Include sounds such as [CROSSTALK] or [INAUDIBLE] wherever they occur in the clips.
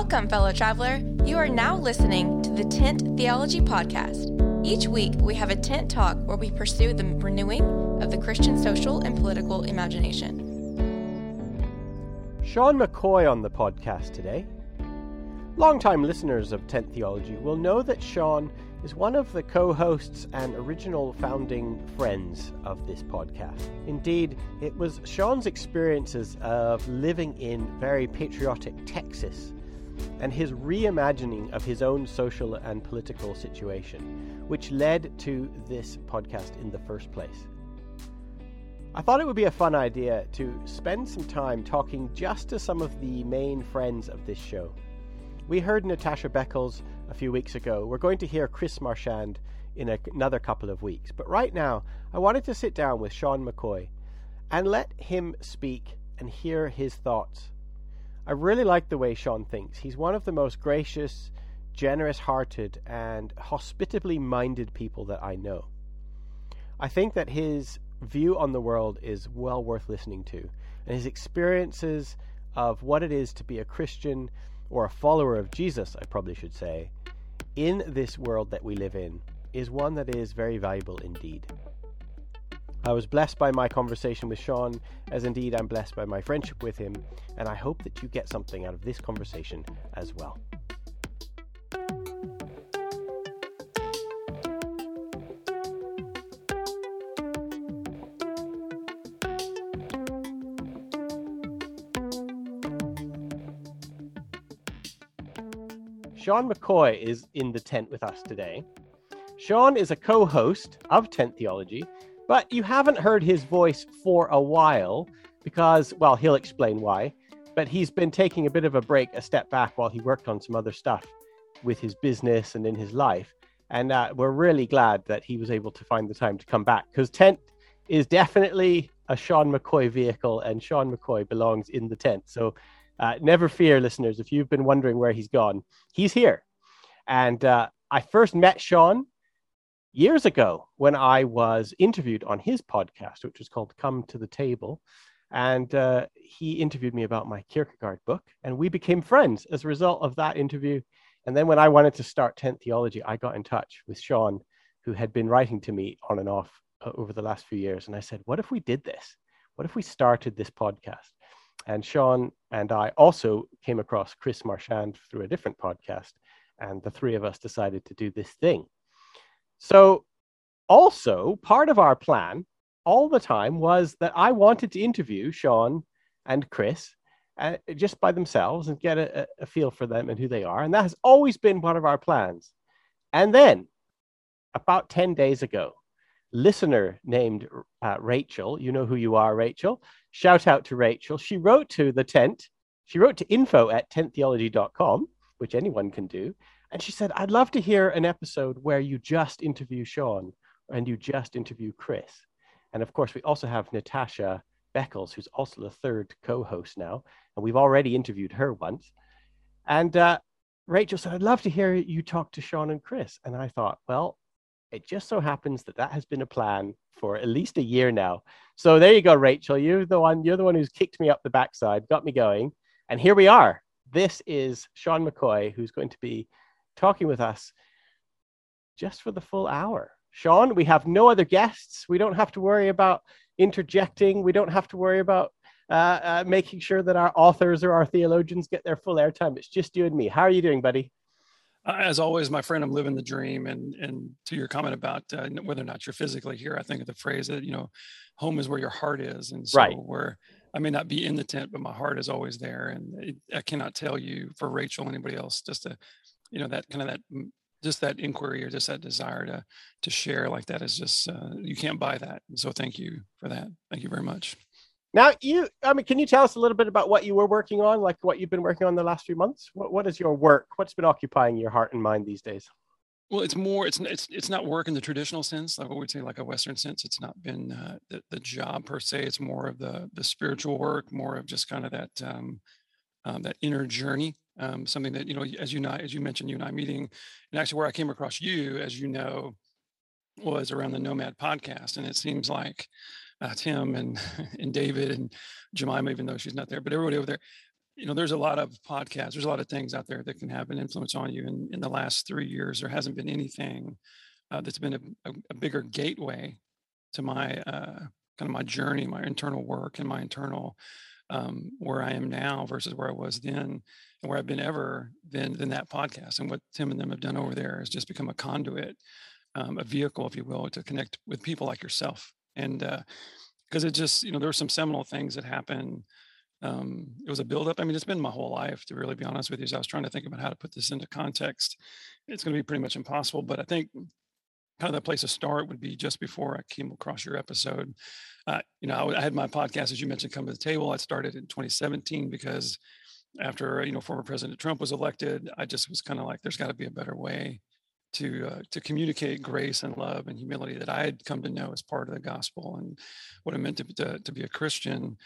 Welcome, fellow traveler. You are now listening to the Tent Theology Podcast. Each week, we have a tent talk where we pursue the renewing of the Christian social and political imagination. Sean McCoy on the podcast today. Longtime listeners of Tent Theology will know that Sean is one of the co hosts and original founding friends of this podcast. Indeed, it was Sean's experiences of living in very patriotic Texas and his reimagining of his own social and political situation which led to this podcast in the first place. I thought it would be a fun idea to spend some time talking just to some of the main friends of this show. We heard Natasha Beckles a few weeks ago. We're going to hear Chris Marchand in a, another couple of weeks. But right now, I wanted to sit down with Sean McCoy and let him speak and hear his thoughts. I really like the way Sean thinks. He's one of the most gracious, generous hearted, and hospitably minded people that I know. I think that his view on the world is well worth listening to, and his experiences of what it is to be a Christian or a follower of Jesus, I probably should say, in this world that we live in is one that is very valuable indeed. I was blessed by my conversation with Sean, as indeed I'm blessed by my friendship with him, and I hope that you get something out of this conversation as well. Sean McCoy is in the tent with us today. Sean is a co host of Tent Theology, but you haven't heard his voice for a while because, well, he'll explain why. But he's been taking a bit of a break, a step back while he worked on some other stuff with his business and in his life. And uh, we're really glad that he was able to find the time to come back because Tent is definitely a Sean McCoy vehicle, and Sean McCoy belongs in the tent. So uh, never fear, listeners, if you've been wondering where he's gone, he's here. And uh, I first met Sean years ago when I was interviewed on his podcast, which was called Come to the Table. And uh, he interviewed me about my Kierkegaard book, and we became friends as a result of that interview. And then when I wanted to start Tent Theology, I got in touch with Sean, who had been writing to me on and off uh, over the last few years. And I said, What if we did this? What if we started this podcast? And Sean and I also came across Chris Marchand through a different podcast, and the three of us decided to do this thing. So, also, part of our plan all the time was that I wanted to interview Sean and Chris uh, just by themselves and get a, a feel for them and who they are. And that has always been one of our plans. And then, about 10 days ago, listener named uh, Rachel, you know who you are, Rachel, Shout out to Rachel. She wrote to the tent. She wrote to info at tenttheology.com, which anyone can do. And she said, I'd love to hear an episode where you just interview Sean and you just interview Chris. And of course, we also have Natasha Beckles, who's also the third co host now. And we've already interviewed her once. And uh, Rachel said, I'd love to hear you talk to Sean and Chris. And I thought, well, it just so happens that that has been a plan for at least a year now. So there you go, Rachel. You're the one. You're the one who's kicked me up the backside, got me going, and here we are. This is Sean McCoy, who's going to be talking with us just for the full hour. Sean, we have no other guests. We don't have to worry about interjecting. We don't have to worry about uh, uh, making sure that our authors or our theologians get their full airtime. It's just you and me. How are you doing, buddy? Uh, as always, my friend, I'm living the dream. And and to your comment about uh, whether or not you're physically here, I think of the phrase that you know, home is where your heart is, and so right. where I may not be in the tent, but my heart is always there. And it, I cannot tell you for Rachel, anybody else, just to, you know, that kind of that mm, just that inquiry or just that desire to to share like that is just uh, you can't buy that. And so thank you for that. Thank you very much. Now, you, I mean, can you tell us a little bit about what you were working on, like what you've been working on the last few months? What, what is your work? What's been occupying your heart and mind these days? Well, it's more. It's it's it's not work in the traditional sense, like what we'd say, like a Western sense. It's not been uh, the the job per se. It's more of the the spiritual work, more of just kind of that um, um, that inner journey. Um, something that you know, as you know, as you mentioned, you and I meeting, and actually where I came across you, as you know, was around the Nomad podcast, and it seems like uh, Tim and [LAUGHS] and David and Jemima, even though she's not there, but everybody over there, you know, there's a lot of podcasts, there's a lot of things out there that can have an influence on you. And in the last three years, there hasn't been anything uh, that's been a, a, a, bigger gateway to my uh, kind of my journey, my internal work, and my internal um, where I am now versus where I was then, and where I've been ever than than that podcast. And what Tim and them have done over there has just become a conduit, um, a vehicle, if you will, to connect with people like yourself. And because uh, it just, you know, there were some seminal things that happened um, it was a buildup. I mean, it's been my whole life, to really be honest with you. So I was trying to think about how to put this into context. It's going to be pretty much impossible, but I think kind of the place to start would be just before I came across your episode. Uh, you know, I, I, had my podcast, as you mentioned, come to the table. I started in 2017 because after you know former President Trump was elected, I just was kind of like, there's got to be a better way to uh, to communicate grace and love and humility that I had come to know as part of the gospel and what it meant to to, to be a Christian.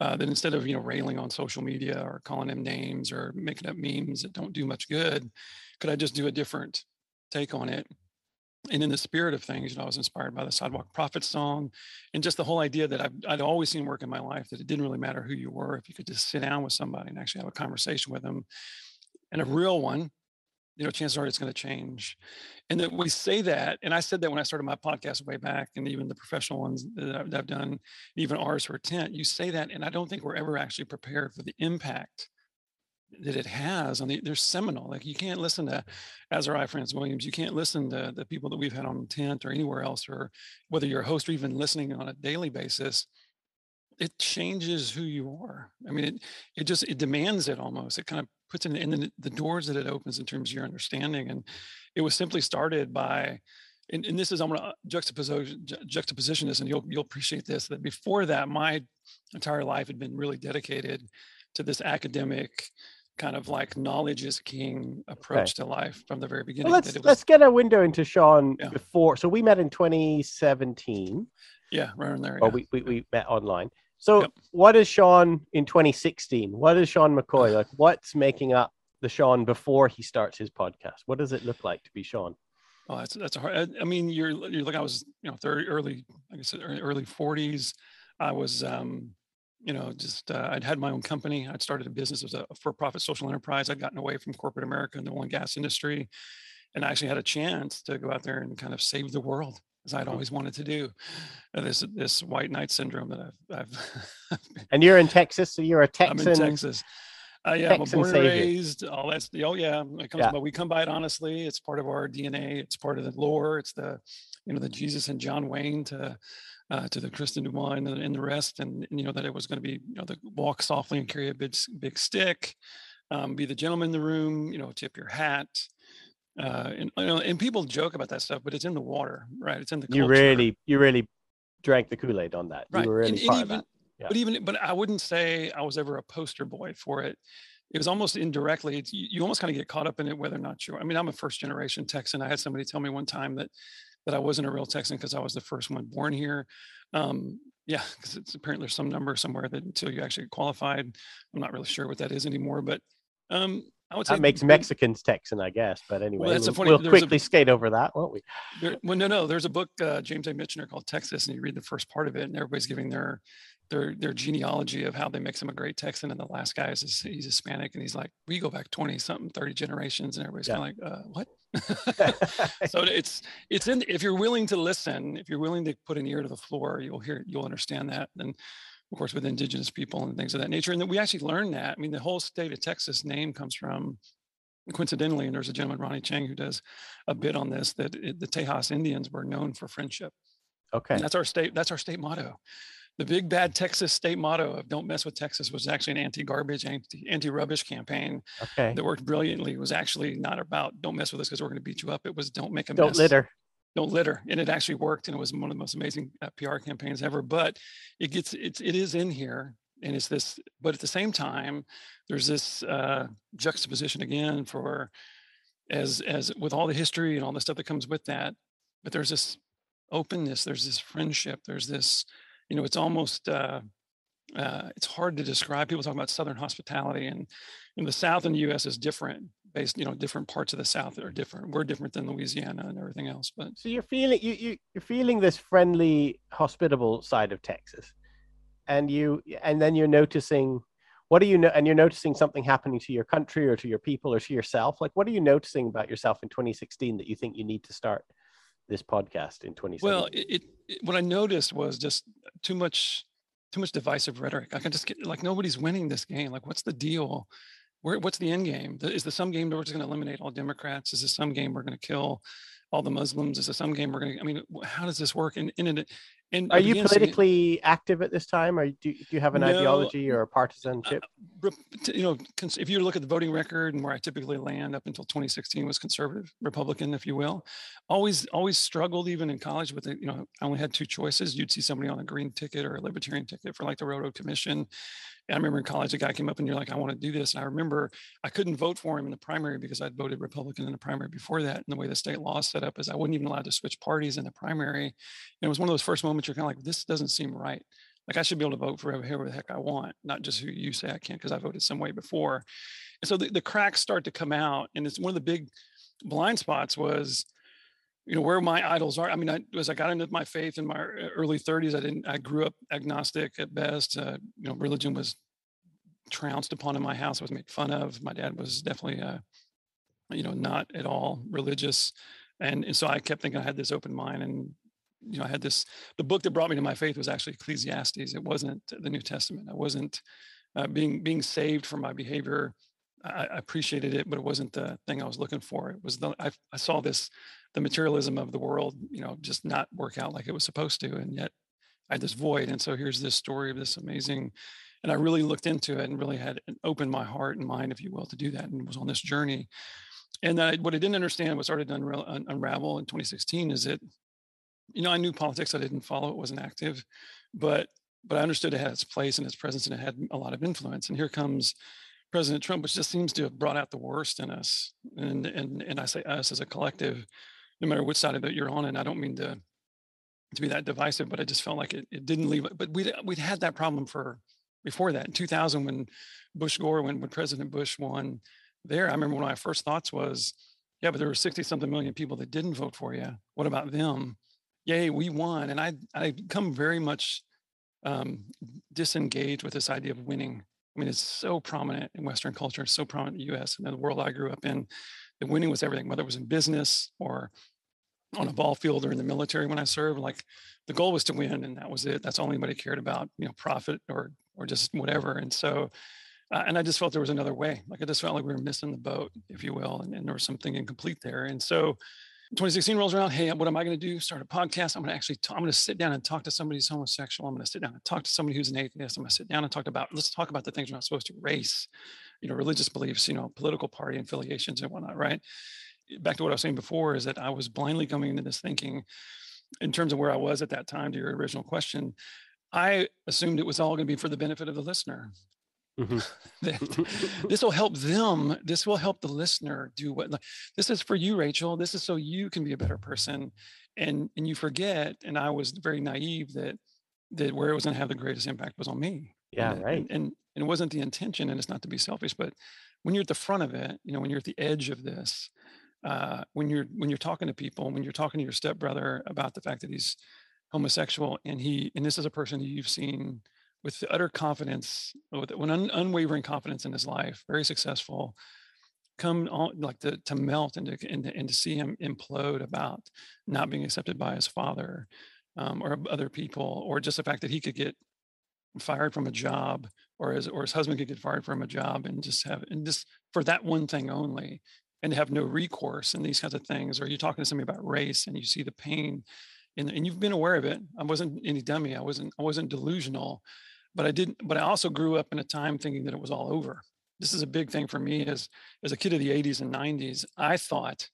Uh, that instead of you know railing on social media or calling them names or making up memes that don't do much good, could I just do a different take on it? And in the spirit of things, you know, I was inspired by the Sidewalk Prophet song, and just the whole idea that I've, I'd always seen work in my life that it didn't really matter who you were if you could just sit down with somebody and actually have a conversation with them, and a real one, you know, chances are it's going to change. And that we say that, and I said that when I started my podcast way back, and even the professional ones that I've, that I've done, even ours for Tent, you say that, and I don't think we're ever actually prepared for the impact that it has on the there's seminal like you can't listen to azariah france-williams you can't listen to the people that we've had on tent or anywhere else or whether you're a host or even listening on a daily basis it changes who you are i mean it it just it demands it almost it kind of puts in, in the, the doors that it opens in terms of your understanding. And it was simply started by, and, and this is, I'm going to uh, juxtaposition, juxtaposition this, and you'll, you'll appreciate this, that before that, my entire life had been really dedicated to this academic kind of like knowledge is king approach okay. to life from the very beginning. Well, let's was, let's get a window into Sean yeah. before. So we met in 2017. Yeah, right in there. Or yeah. we, we, we met online. So, yep. what is Sean in 2016? What is Sean McCoy like? What's making up the Sean before he starts his podcast? What does it look like to be Sean? Oh, that's that's a hard. I mean, you're you're like I was, you know, 30, early, like I said, early 40s. I was, um, you know, just uh, I'd had my own company. I'd started a business as a for-profit social enterprise. I'd gotten away from corporate America and the oil and gas industry, and I actually had a chance to go out there and kind of save the world as I'd always wanted to do. Uh, this this white knight syndrome that I've. I've [LAUGHS] and you're in Texas, so you're a Texan. I'm in Texas. Uh, yeah, Texan born and raised. All that's the oh yeah, it comes. Yeah. But we come by it honestly. It's part of our DNA. It's part of the lore. It's the, you know, the Jesus and John Wayne to. Uh, to the Kristin Du Mez and the, and the rest, and, and, you know that it was going to be, you know, the walk softly and carry a big, big stick, um, be the gentleman in the room, you know, tip your hat, uh, and you know, and people joke about that stuff, but it's in the water, right? It's in the culture. You really, you really drank the Kool Aid on that. Right. You were really and, and even, yeah. But even, but I wouldn't say I was ever a poster boy for it. It was almost indirectly. It's, you, you almost kind of get caught up in it, whether or not you're. I mean, I'm a first generation Texan. I had somebody tell me one time that that I wasn't a real Texan because I was the first one born here. Um, yeah, because it's apparently there's some number somewhere that until you actually qualified, I'm not really sure what that is anymore. But um, I would say that makes Mexicans Texan, I guess. But anyway, well, we'll, funny, we'll quickly a, skate over that, won't we? There, well, no, no. There's a book, uh, James A. Michener, called Texas, and you read the first part of it, and everybody's giving their their their genealogy of how they makes him a great Texan, and the last guy is he's Hispanic, and he's like, we go back twenty something, thirty generations, and everybody's yeah. kind of like, uh, what? [LAUGHS] so it's it's in if you're willing to listen, if you're willing to put an ear to the floor, you'll hear you'll understand that. And of course, with indigenous people and things of that nature. And then we actually learned that. I mean, the whole state of Texas name comes from coincidentally, and there's a gentleman, Ronny Chieng, who does a bit on this, that it, the Tejas Indians were known for friendship. Okay. And that's our state, that's our state motto. The big bad Texas state motto of don't mess with Texas was actually an anti-garbage, anti, anti-rubbish campaign okay. that worked brilliantly. It was actually not about don't mess with us because we're going to beat you up. It was don't make a don't mess. Don't litter don't litter and it actually worked and it was one of the most amazing uh, pr campaigns ever but it gets it's it is in here and it's this but at the same time there's this uh, juxtaposition again for as as with all the history and all the stuff that comes with that but there's this openness there's this friendship there's this you know it's almost uh, uh, it's hard to describe people talk about southern hospitality and in the south in the us is different based you know different parts of the south are different we're different than louisiana and everything else but so you're feeling you, you you're feeling this friendly hospitable side of texas and you and then you're noticing what do you know? And you're noticing something happening to your country or to your people or to yourself. Like, what are you noticing about yourself in 2016 that you think you need to start this podcast in 2017? Well, it, it, what I noticed was just too much, too much divisive rhetoric. I can just get like nobody's winning this game. Like, what's the deal? Where, what's the end game? Is the some game we're just going to eliminate all Democrats? Is the some game we're going to kill all the Muslims? Is the some game we're going to? I mean, how does this work? And, and, and are you politically it, active at this time, or do, do you have an no, ideology or a partisanship? Uh, you know, if you look at the voting record and where I typically land up until 2016 was conservative, Republican, if you will. Always, always struggled even in college with it. You know, I only had two choices. You'd see somebody on a green ticket or a libertarian ticket for like the Railroad Commission. I remember in college, a guy came up and you're like, I want to do this. And I remember I couldn't vote for him in the primary because I'd voted Republican in the primary before that. And the way the state law set up is I wasn't even allowed to switch parties in the primary. And it was one of those first moments you're kind of like, this doesn't seem right. Like I should be able to vote for whoever the heck I want, not just who you say I can because I voted some way before. And so the, the cracks start to come out. And it's one of the big blind spots was you know where my idols are i mean I, as i got into my faith in my early 30s i didn't i grew up agnostic at best uh, you know religion was trounced upon in my house I was made fun of my dad was definitely uh you know not at all religious and, and so i kept thinking i had this open mind and you know i had this the book that brought me to my faith was actually ecclesiastes it wasn't the new testament i wasn't uh, being being saved from my behavior I, appreciated it but it wasn't the thing i was looking for it was the I, I saw this the materialism of the world, you know, just not work out like it was supposed to. And yet I had this void. And so here's this story of this amazing, and I really looked into it and really had opened my heart and mind, if you will, to do that and was on this journey. And I, what I didn't understand, what started to unravel, unravel in 2016 is that, you know, I knew politics, I didn't follow, it wasn't active, but but I understood it had its place and its presence and it had a lot of influence. And here comes President Trump, which just seems to have brought out the worst in us. And and and I say us as a collective, no matter which side of it you're on. And I don't mean to to be that divisive, but I just felt like it, it didn't leave. But we'd we'd had that problem for before that in 2000 when Bush Gore when when President Bush won there. I remember one of my first thoughts was, yeah, but there were 60 something million people that didn't vote for you. What about them? Yay, we won. And I I come very much um, disengaged with this idea of winning. I mean, it's so prominent in Western culture, so prominent in the U.S. and the world I grew up in. That winning was everything, whether it was in business or on a ball field or in the military when I served. Like the goal was to win, and that was it. That's all anybody cared about, you know, profit or or just whatever. And so, uh, and I just felt there was another way. Like I just felt like we were missing the boat, if you will, and, and there was something incomplete there. And so, 2016 rolls around. Hey, what am I going to do? Start a podcast. I'm going to actually. I'm going to sit down and talk to somebody who's homosexual. I'm going to sit down and talk to somebody who's an atheist. I'm going to sit down and talk about. Let's talk about the things we're not supposed to. Race, you know, religious beliefs, you know, political party affiliations and whatnot. Right back to what I was saying before is that I was blindly coming into this thinking in terms of where I was at that time to your original question. I assumed it was all going to be for the benefit of the listener. Mm-hmm. [LAUGHS] this will help them. This will help the listener do what this is for you, Rachel. This is so you can be a better person. And and you forget, and I was very naive that that where it was going to have the greatest impact was on me. Yeah, and, right. And, and, and it wasn't the intention, and it's not to be selfish, but when you're at the front of it, you know, when you're at the edge of this, uh, when you're when you're talking to people, when you're talking to your stepbrother about the fact that he's homosexual, and he and this is a person you've seen with the utter confidence, with unwavering confidence in his life, very successful, come on like to, to melt and to, and and to see him implode about not being accepted by his father um, or other people, or just the fact that he could get fired from a job or his or his husband could get fired from a job and just have and just for that one thing only and have no recourse and these kinds of things or you're talking to somebody about race and you see the pain and, and you've been aware of it. I wasn't any dummy. I wasn't i wasn't delusional but i didn't but i also grew up in a time thinking that it was all over this is a big thing for me as as a kid of the 80s and 90s i thought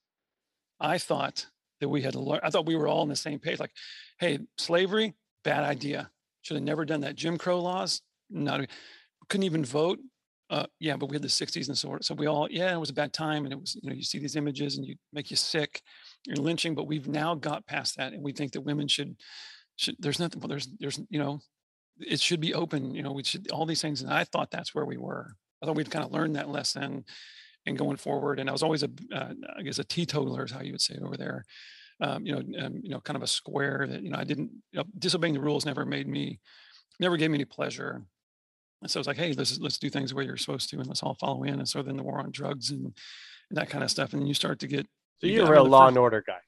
i thought that we had to learn i thought we were all on the same page like hey slavery bad idea should have never done that jim crow laws not couldn't even vote uh, yeah, but we had the 60s and so. So we all, yeah, it was a bad time. And it was, you know, you see these images and you make you sick, you're lynching, but we've now got past that. And we think that women should, should there's nothing, well, there's, there's, you know, it should be open, you know, we should, all these things. And I thought that's where we were. I thought we'd kind of learned that lesson and going forward. And I was always a, uh, I guess a teetotaler is how you would say it over there. Um, you know, um, you know, kind of a square that, you know, I didn't, you know, disobeying the rules never made me, never gave me any pleasure And so it's like, hey, let's let's do things where you're supposed to, and let's all follow in. And so then the war on drugs and, and that kind of stuff, and then you start to get. So you you're get a real law first- and order guy.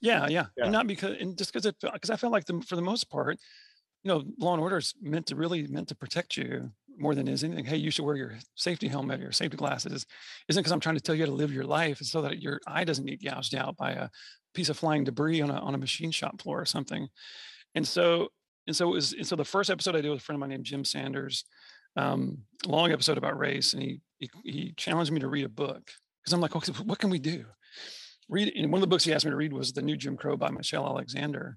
Yeah, yeah, Yeah. and not because and just because it because I felt like the, for the most part, you know, law and order is meant to really meant to protect you more than is anything. Hey, you should wear your safety helmet, your safety glasses. Isn't because I'm trying to tell you how to live your life, so that your eye doesn't get gouged out by a piece of flying debris on a on a machine shop floor or something. And so and so it was and so the first episode I did with a friend of mine named Jim Sanders, um, long episode about race, and he he, he challenged me to read a book because I'm like, okay, what can we do? Read and one of the books he asked me to read was The New Jim Crow by Michelle Alexander.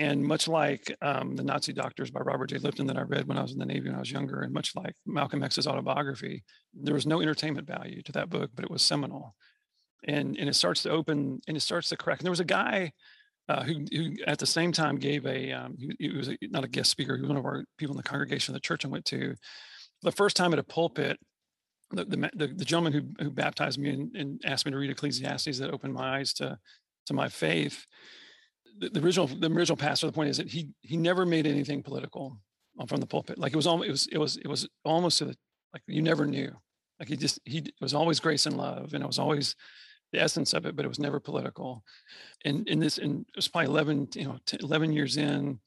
And much like um, the Nazi Doctors by Robert J. Lifton that I read when I was in the Navy when I was younger, and much like Malcolm X's autobiography, there was no entertainment value to that book, but it was seminal. And and it starts to open and it starts to crack. And there was a guy uh, who, who at the same time gave a um, he, he was a, not a guest speaker. He was one of our people in the congregation of the church I went to. The first time at a pulpit, the the, the, the gentleman who, who baptized me and, and asked me to read Ecclesiastes that opened my eyes to to my faith. The, original the original pastor. The point is that he he never made anything political uh, from the pulpit. Like it was almost it was it was it was almost to the like you never knew. Like he just he was always grace and love, and it was always the essence of it, but it was never political. And in this, and it was probably 11, you know, 10, 11 years in,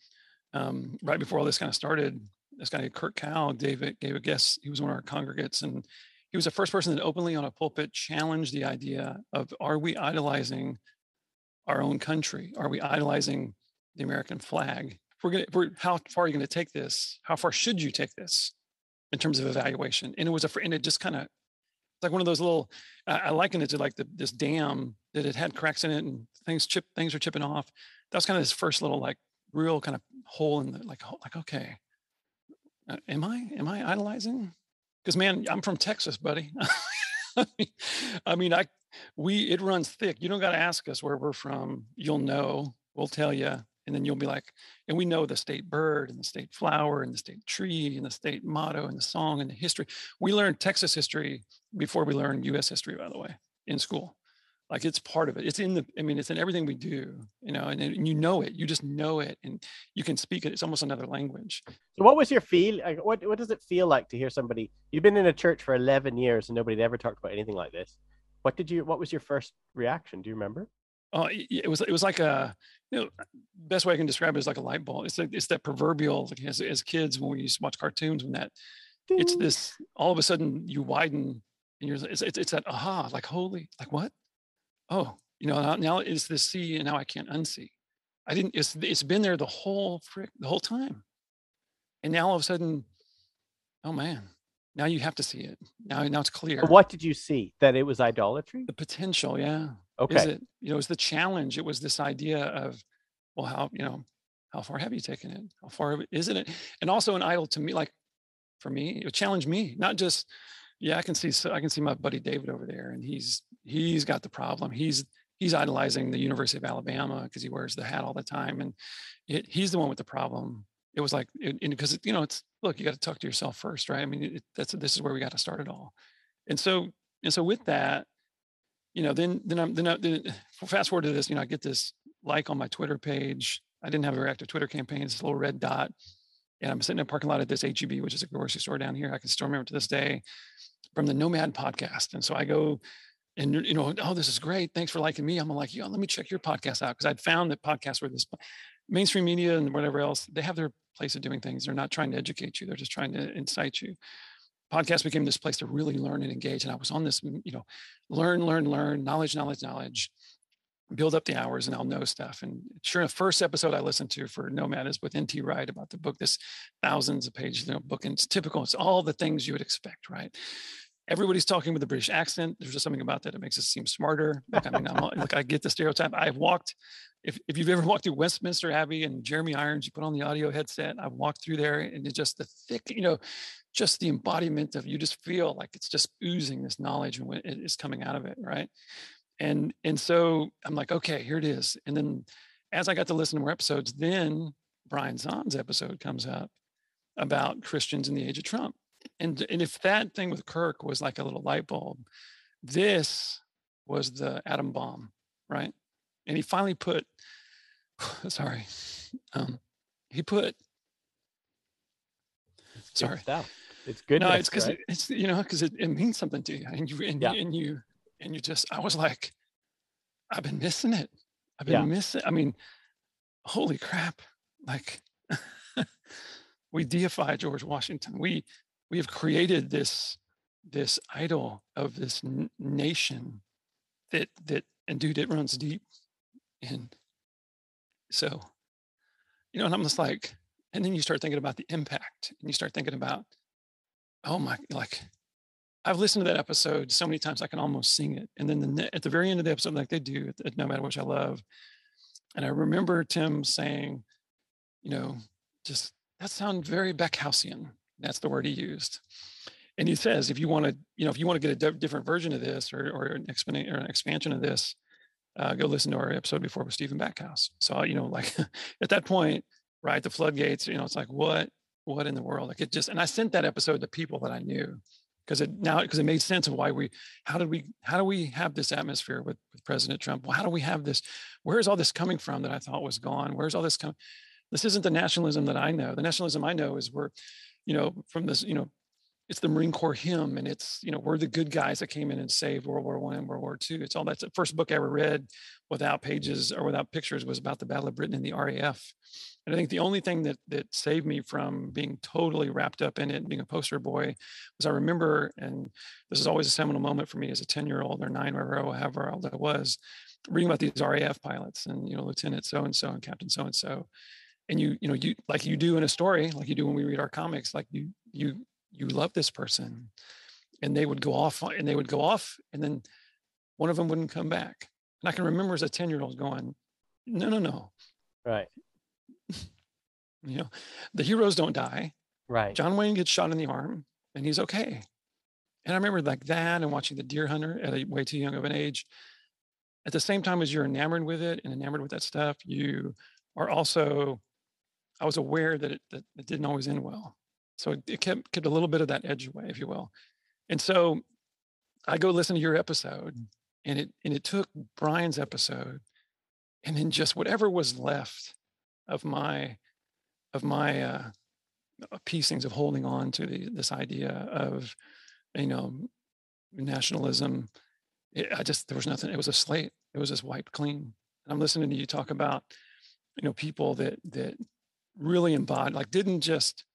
um, right before all this kind of started, this guy Kurt Cow gave it, gave a guest. He was one of our congregates, and he was the first person that openly on a pulpit challenged the idea of are we idolizing our own country? Are we idolizing the American flag? We're gonna, we're, how far are you going to take this? How far should you take this in terms of evaluation? And it was a, and it just kind of it's like one of those little I I liken it to like the, this dam that it had cracks in it and things chip things are chipping off. That was kind of this first little like real kind of hole in the like like okay, uh, am I am I idolizing? Because man, I'm from Texas, buddy. [LAUGHS] I mean- I we it runs thick. You don't got to ask us where we're from. You'll know. We'll tell you, and then you'll be like, and we know the state bird and the state flower and the state tree and the state motto and the song and the history. We learned Texas history before we learned U.S. history, by the way, in school. Like it's part of it. It's in the. I mean, it's in everything we do. You know, and, and you know it. You just know it, and you can speak it. It's almost another language. So what was your feel? Like, what what does it feel like to hear somebody? You've been in a church for eleven years and nobody had ever talked about anything like this. What did you? What was your first reaction? Do you remember? Oh, it it was it was like a you know best way I can describe it is like a light bulb. It's like it's that proverbial like as, as kids when we used to watch cartoons when that it's this all of a sudden you widen and you're it's it's, it's that aha like holy like what oh you know now, now it's the see and now I can't unsee. I didn't it's it's been there the whole frick the whole time, and now all of a sudden, oh man, now you have to see it now now it's clear. What did you see? That it was idolatry? the potential? Yeah Okay. is it you know it was the challenge it was this idea of well how you know how far have you taken it how far isn't it and also an idol to me like for me it would challenge me not just yeah i can see so i can see my buddy david over there and he's he's got the problem he's he's idolizing the university of alabama because he wears the hat all the time and it, he's the one with the problem it was like because you know it's look you got to talk to yourself first right i mean it, that's this is where we got to start it all and so and so with that you know, then then I'm then, I, then [SIGHS] fast forward to this, you know, I get this like on my Twitter page. I didn't have a very active Twitter campaign. It's a little red dot, and I'm sitting in a parking lot at this HEB, which is a grocery store down here. I can still remember to this day from the Nomad podcast. And so I go, and you know, oh, this is great. Thanks for liking me. I'm like, yo, let me check your podcast out because I'd found that podcasts were this mainstream media and whatever else. They have their place of doing things. They're not trying to educate you. They're just trying to incite you podcast became this place to really learn and engage. And I was on this, you know, learn, learn, learn, knowledge, knowledge, knowledge, build up the hours and I'll know stuff. And sure enough, first episode I listened to for Nomad is with NT Wright about the book, this thousands of pages, you know, book. And it's typical. It's all the things you would expect, right? Everybody's talking with a British accent. There's just something about that that makes us seem smarter. Like, I mean, I'm, [LAUGHS] like I get the stereotype. I've walked, if, if you've ever walked through Westminster Abbey and Jeremy Irons, you put on the audio headset, I've walked through there and it's just the thick, you know, just the embodiment of you just feel like it's just oozing this knowledge and it is coming out of it right and and so i'm like okay here it is and then as i got to listen to more episodes then brian zahnd's episode comes up about christians in the age of trump and and if that thing with kirk was like a little light bulb this was the atom bomb right and he finally put [SIGHS] sorry um he put sorry stuff. It's good. No, it's because right? it, it's you know because it, it means something to you, and you and, yeah. you and you and you just. I was like, I've been missing it. I've been yeah. missing. I mean, holy crap! Like, [LAUGHS] we deify George Washington. We we have created this this idol of this n- nation that that and dude, it runs deep, and so you know, and I'm just like, and then you start thinking about the impact, and you start thinking about, oh my, like I've listened to that episode so many times I can almost sing it. And then the, at the very end of the episode, like they do, at no matter which I love, and I remember Tim saying, you know, just that sounds very Backhousian. That's the word he used. And he says, if you want to, you know, if you want to get a different version of this or, or an, expan- or an expansion of this, uh, go listen to our episode before with Stephen Backhouse. So, you know, like [LAUGHS] at that point, right, the floodgates, you know, it's like, what, what in the world? Like it just, and I sent that episode to people that I knew because it now, because it made sense of why we, how did we, how do we have this atmosphere with, with President Trump? Well, how do we have this? Where's all this coming from that I thought was gone? Where's all this coming? This isn't the nationalism that I know. The nationalism I know is we're, you know, from this, you know, it's the Marine Corps hymn, and it's you know we're the good guys that came in and saved World War One and World War Two. It's all that's the first book I ever read without pages or without pictures was about the Battle of Britain and the RAF. And I think the only thing that that saved me from being totally wrapped up in it being a poster boy was I remember, and this is always a seminal moment for me as a 10 year old or nine or however old I was, reading about these RAF pilots and you know Lieutenant so and so and Captain so and so. And you, you know, you like you do in a story, like you do when we read our comics, like you, you you love this person. And they would go off and they would go off and then one of them wouldn't come back. And i can remember as a 10 year old going no no no. Right. [LAUGHS] You know the heroes don't die. Right. John wayne gets shot in the arm and he's okay. And i remember like that and watching the deer hunter at a way too young of an age. At the same time as you're enamored with it and enamored with that stuff you are also i was aware that it, that it didn't always end well. So it kept, kept a little bit of that edge away, if you will. And so I go listen to your episode and it and it took Brian's episode and then just whatever was left of my of my uh, uh piecings of holding on to the, this idea of you know nationalism it, i just there was nothing it was a slate. It was just wiped clean. And i'm listening to you talk about you know people that that really embodied like didn't just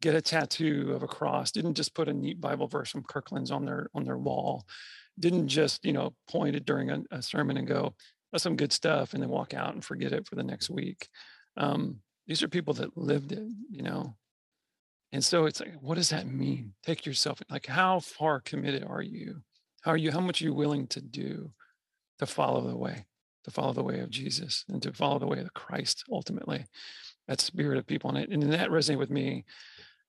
get a tattoo of a cross, didn't just put a neat Bible verse from Kirkland's on their on their wall, didn't just you know point it during a, a sermon and go, "That's some good stuff," and then walk out and forget it for the next week. Um, these are people that lived it, you know. And so it's like, what does that mean? Take yourself like, how far committed are you? How are you? How much are you willing to do to follow the way, to follow the way of Jesus, and to follow the way of Christ ultimately? That spirit of people, and, it, and that resonated with me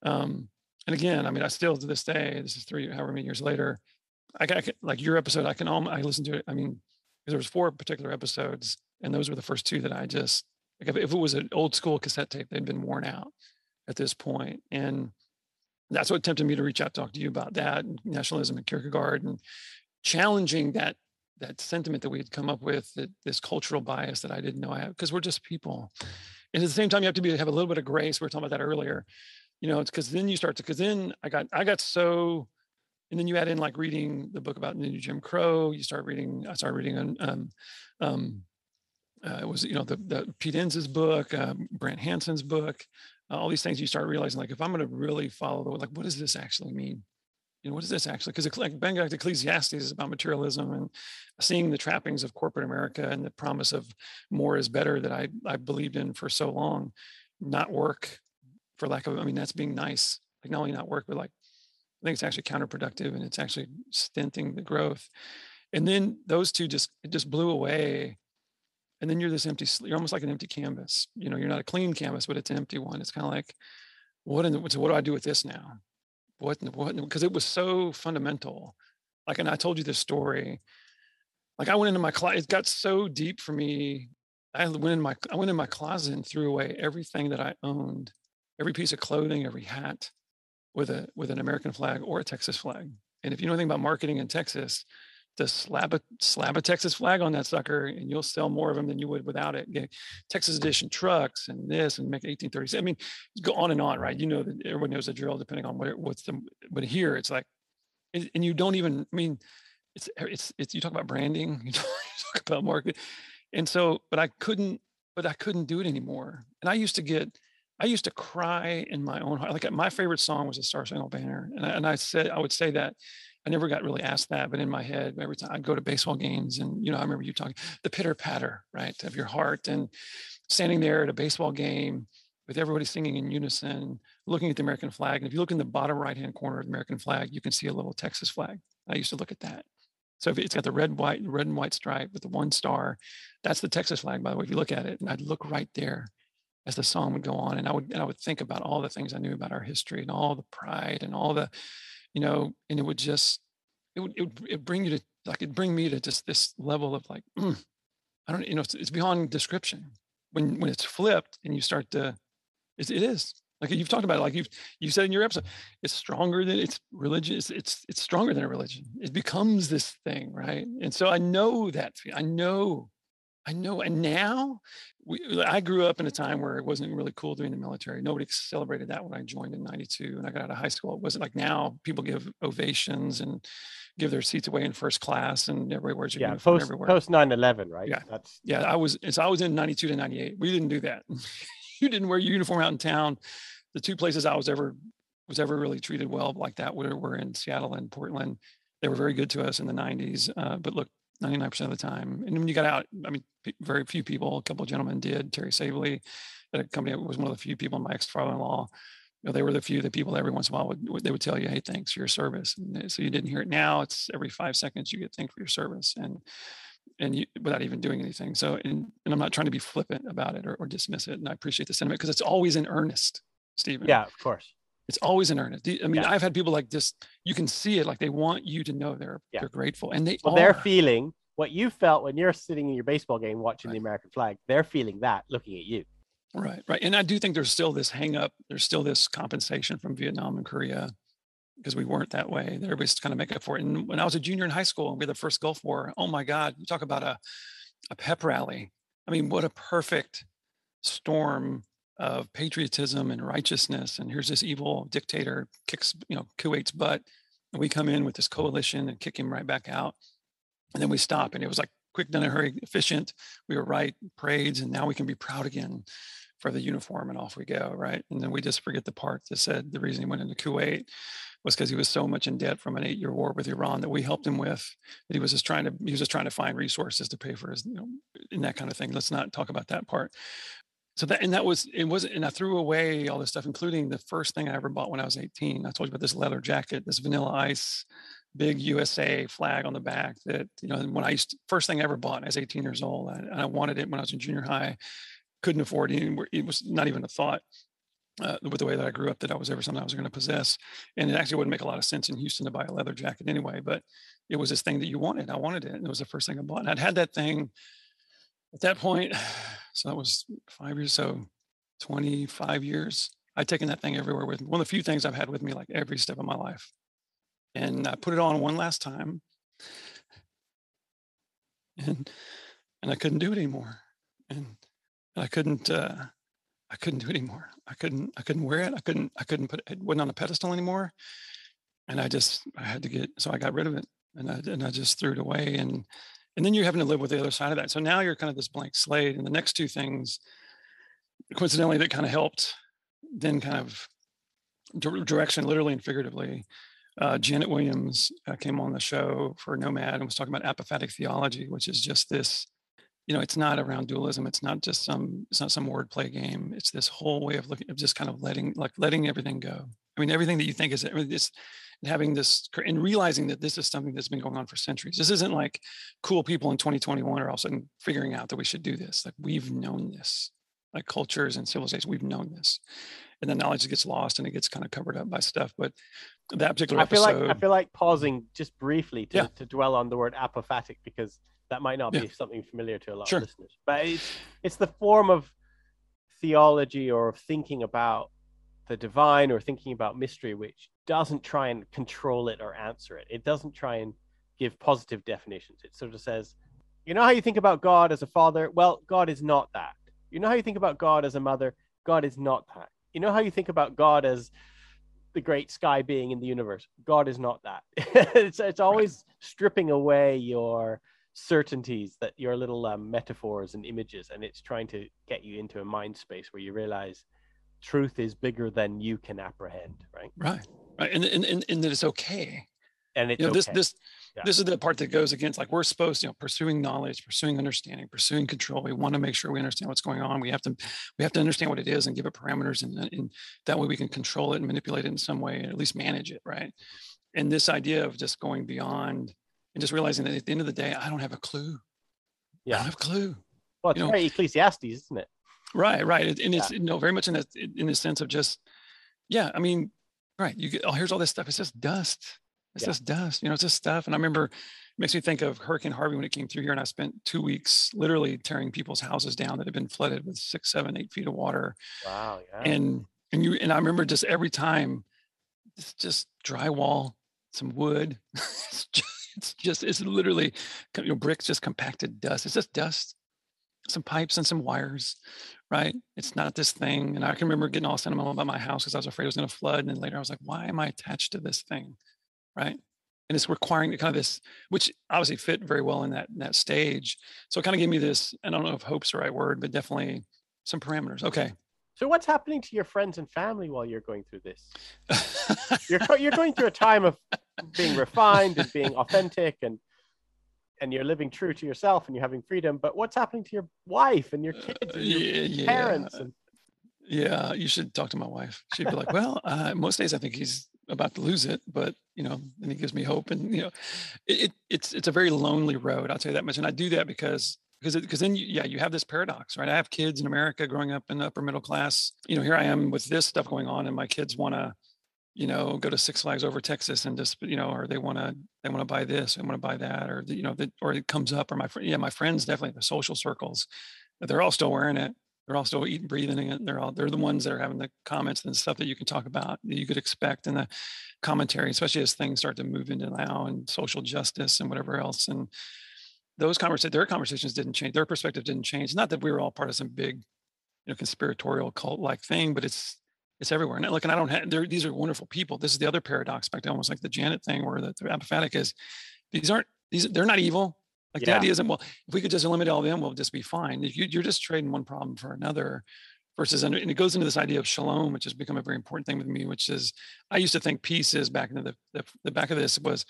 um, and again, I mean, I still to this day, this is three, however many years later, I got like your episode. I can all I listen to it. I mean, there was four particular episodes, and those were the first two that I just like. If, if it was an old school cassette tape, they'd been worn out at this point, and that's what tempted me to reach out talk to you about that nationalism and Kierkegaard and challenging that that sentiment that we had come up with that this cultural bias that I didn't know I have because we're just people. And at the same time, you have to be have a little bit of grace. We were talking about that earlier you know, it's because then you start to because then I got I got so and then you add in like reading the book about new Jim Crow. You start reading. I started reading on um, um, uh, it was you know the, the Pete Enns's book, uh, Brant Hansen's book, uh, all these things. You start realizing like if I'm going to really follow the like, what does this actually mean? You know, what does this actually? Because like Ben back to Ecclesiastes is about materialism and seeing the trappings of corporate America and the promise of more is better that I I believed in for so long, not work for lack of, I mean, that's being nice. Like not only not work, but like, I think it's actually counterproductive and it's actually stinting the growth. And then those two just, it just blew away. And then you're this empty, you're almost like an empty canvas. You know, you're not a clean canvas, but it's an empty one. It's kind of like, what in the, so what do I do with this now? What, what, because it was so fundamental. Like, and I told you this story. Like I went into my closet, it got so deep for me. I went in my, I went in my closet and threw away everything that I owned every piece of clothing, every hat with a with an American flag or a Texas flag. And if you know anything about marketing in Texas, to slap a slap a Texas flag on that sucker, and you'll sell more of them than you would without it. Get Texas edition trucks and this and make 1830s. I mean, go on and on, right? You know that everyone knows the drill, depending on what what's the. But here, it's like, and you don't even. I mean, it's it's it's. You talk about branding, [LAUGHS] you talk, you talk about market, and so, but I couldn't, but I couldn't do it anymore. And I used to get. I used to cry in my own heart. Like my favorite song was the Star Spangled Banner, and I, and I said I would say that I never got really asked that, but in my head, every time I'd go to baseball games and, you know, I remember you talking the pitter patter, right, of your heart and standing there at a baseball game with everybody singing in unison, looking at the American flag. And if you look in the bottom right hand corner of the American flag, you can see a little Texas flag. I used to look at that. So if it's got the red, white, red and white stripe with the one star, that's the Texas flag, by the way, if you look at it. And I'd look right there as the song would go on. And I would and I would think about all the things I knew about our history and all the pride and all the you know, and it would just, it would, it would it bring you to, like, it bring me to just this level of like, mm, [CLEARS THROAT] I don't, you know, it's, it's, beyond description. When, when it's flipped and you start to, it, it is like you've talked about it, like you've, you said in your episode, it's stronger than it's religion. It's, it's, it's stronger than a religion. It becomes this thing. Right. And so I know that, I know I know. And now we, I grew up in a time where it wasn't really cool doing the military. Nobody celebrated that when I joined in 92 and I got out of high school. It wasn't like now people give ovations and give their seats away in first class and everybody everywhere's yeah, post, everywhere. Post 9-11, right? Yeah. That's yeah. I was, so I was in 92 to 98. We didn't do that. [LAUGHS] you didn't wear your uniform out in town. The two places I was ever, was ever really treated well like that were, were in Seattle and Portland. They were very good to us in the 90s. Uh, but look, 99% of the time. And when you got out, I mean, very few people, a couple of gentlemen did. Terry Sabley at a company that was one of the few people, my ex-father-in-law, you know, they were the few the people that every once in a while would, they would tell you, hey, thanks for your service. And so you didn't hear it now. It's every five seconds you get thanked for your service and and you, without even doing anything. So, and, and I'm not trying to be flippant about it or, or dismiss it. And I appreciate the sentiment because it's always in earnest, Stephen. Yeah, of course. It's always in earnest. I mean, yeah. I've had people like this. You can see it, like they want you to know they're yeah. they're grateful, and they well, are. they're feeling what you felt when you're sitting in your baseball game watching right. the American flag. They're feeling that looking at you. Right, right, and I do think there's still this hang up. There's still this compensation from Vietnam and Korea because we weren't that way. Everybody's kind of make up for it. And when I was a junior in high school and we had the first Gulf War, oh my God, you talk about a a pep rally. I mean, what a perfect storm of patriotism and righteousness. And here's this evil dictator kicks, you know, Kuwait's butt. And we come in with this coalition and kick him right back out. And then we stop. And it was like quick, done a hurry, efficient. We were right, parades, and now we can be proud again for the uniform and off we go. Right. And then we just forget the part that said the reason he went into Kuwait was because he was so much in debt from an eight-year war with Iran that we helped him with. That he was just trying to he was just trying to find resources to pay for his, you know, and that kind of thing. Let's not talk about that part so that and that was it wasn't and i threw away all this stuff including the first thing i ever bought when i was 18 i told you about this leather jacket this vanilla ice big usa flag on the back that you know when i used to, first thing i ever bought i was 18 years old and I wanted it when i was in junior high couldn't afford it it was not even a thought uh, with the way that I grew up, that I was ever something I was going to possess, and it actually wouldn't make a lot of sense in Houston to buy a leather jacket anyway. But it was this thing that you wanted. I wanted it, and it was the first thing I bought. And I'd had that thing at that point so that was five years, so 25 years. I'd taken that thing everywhere with me. One of the few things I've had with me like every step of my life. And I put it on one last time. And and I couldn't do it anymore. And, and I couldn't uh I couldn't do it anymore. I couldn't I couldn't wear it. I couldn't I couldn't put it, it wasn't on a pedestal anymore. And I just I had to get so I got rid of it and I and I just threw it away and and then you're having to live with the other side of that. So now you're kind of this blank slate and the next two things coincidentally that kind of helped then kind of direction literally and figuratively uh, janet williams uh, came on the show for nomad and was talking about apophatic theology which is just this you know it's not around dualism. It's not just some it's not some wordplay game. It's this whole way of looking of just kind of letting like letting everything go. I mean everything that you think is it's having this and realizing that this is something that's been going on for centuries. This isn't like cool people in 2021 are all of a sudden figuring out that we should do this. Like we've known this, like cultures and civilizations, we've known this. And the knowledge gets lost and it gets kind of covered up by stuff. But that particular I feel episode, like I feel like pausing just briefly to, yeah. to dwell on the word apophatic because that might not be yeah. something familiar to a lot sure. of listeners. But it's it's the form of theology or of thinking about the divine or thinking about mystery which doesn't try and control it or answer it. It doesn't try and give positive definitions. It sort of says, you know how you think about God as a father? Well, God is not that. You know how you think about God as a mother? God is not that. You know how you think about God as the great sky being in the universe? God is not that. [LAUGHS] it's, it's always stripping away your certainties that your little um, metaphors and images and it's trying to get you into a mind space where you realize truth is bigger than you can apprehend right right right and and, and, and that it's okay and it's you know okay. this this Yeah. this is the part that goes against like we're supposed to you know pursuing knowledge pursuing understanding pursuing control we want to make sure we understand what's going on we have to we have to understand what it is and give it parameters and, and that way we can control it and manipulate it in some way and at least manage it right and this idea of just going beyond and just realizing that at the end of the day i don't have a clue Yeah. i don't have a clue well it's you know- very ecclesiastes isn't it Right, right. And it's you know very much in the in the sense of just, yeah. I mean, right. You get oh, here's all this stuff. It's just dust. It's Yeah. just dust. You know, it's just stuff. And I remember it makes me think of Hurricane Harvey when it came through here, and I spent two weeks literally tearing people's houses down that had been flooded with six, seven, eight feet of water. wow yeah And and you and I remember just every time, it's just drywall, some wood. [LAUGHS] it's just it's just it's literally you know bricks just compacted dust. It's just dust, some pipes and some wires, right? It's not this thing. And I can remember getting all sentimental about my house because I was afraid it was going to flood. And then later I was like, why am I attached to this thing, right? And it's requiring kind of this, which obviously fit very well in that in that stage. So it kind of gave me this. I don't know if hope's the right word, but definitely some parameters. Okay. so what's happening to your friends and family while you're going through this [LAUGHS] you're you're going through a time of being refined and being authentic and and you're living true to yourself and you're having freedom but what's happening to your wife and your kids and your yeah, yeah. parents and Yeah, you should talk to my wife. She'd be like, "Well, [LAUGHS] uh, most days I think he's about to lose it, but you know, and he gives me hope." And you know, it, it it's it's a very lonely road. I'll tell you that much. And I do that because because because then you, yeah, you have this paradox, right? I have kids in America growing up in the upper middle class. You know, here I am with this stuff going on, and my kids want to, you know, go to Six Flags over Texas and just you know, or they want to they want to buy this, they want to buy that, or you know, that or it comes up, or my friend, yeah, my friends definitely the social circles, they're all still wearing it they're all still eating, breathing in it. They're all they're the ones that are having the comments and stuff that you can talk about that you could expect in the commentary, especially as things start to move into now and social justice and whatever else. And those conversations, their conversations didn't change. Their perspective didn't change. Not that we were all part of some big, you know, conspiratorial cult like thing, but it's it's everywhere. And look, and I don't have these are wonderful people. This is the other paradox back to almost like the Janet thing where the, the apophatic is these aren't these they're not evil. Like the idea isn't well, if we could just eliminate all of them, we'll just be fine. If you, you're just trading one problem for another versus and it goes into this idea of shalom, which has become a very important thing with me, which is I used to think peace is back into the, the, the back of this was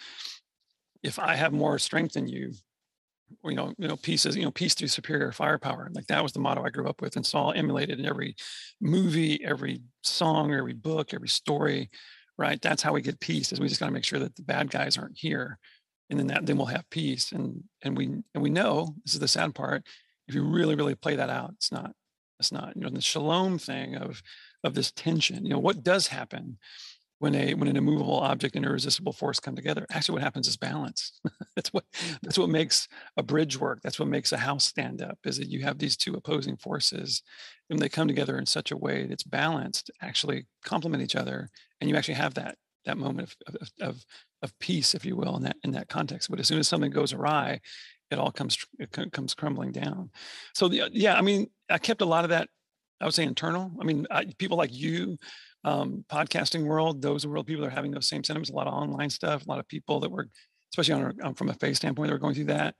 if I have more strength than you, you know, you know, peace is, you know, peace through superior firepower. Like that was the motto I grew up with and saw emulated in every movie, every song, every book, every story, right? That's how we get peace is we just got to make sure that the bad guys aren't here. And then that, then we'll have peace. And, and we, and we know this is the sad part. If you really, really play that out, it's not, it's not, you know, the shalom thing of, of this tension, you know, what does happen when a when an immovable object and irresistible force come together actually what happens is balance [LAUGHS] that's what that's what makes a bridge work. That's what makes a house stand up is that you have these two opposing forces and they come together in such a way that's balanced actually complement each other and you actually have that that moment of, of, of, of peace if you will in that in that context. But as soon as something goes awry it all comes it comes crumbling down. So the, yeah i mean i kept a lot of that i would say internal. I mean I, people like you um, podcasting world, those world people are having those same sentiments. A lot of online stuff, a lot of people that were, especially on um, from a faith standpoint, that were going through that.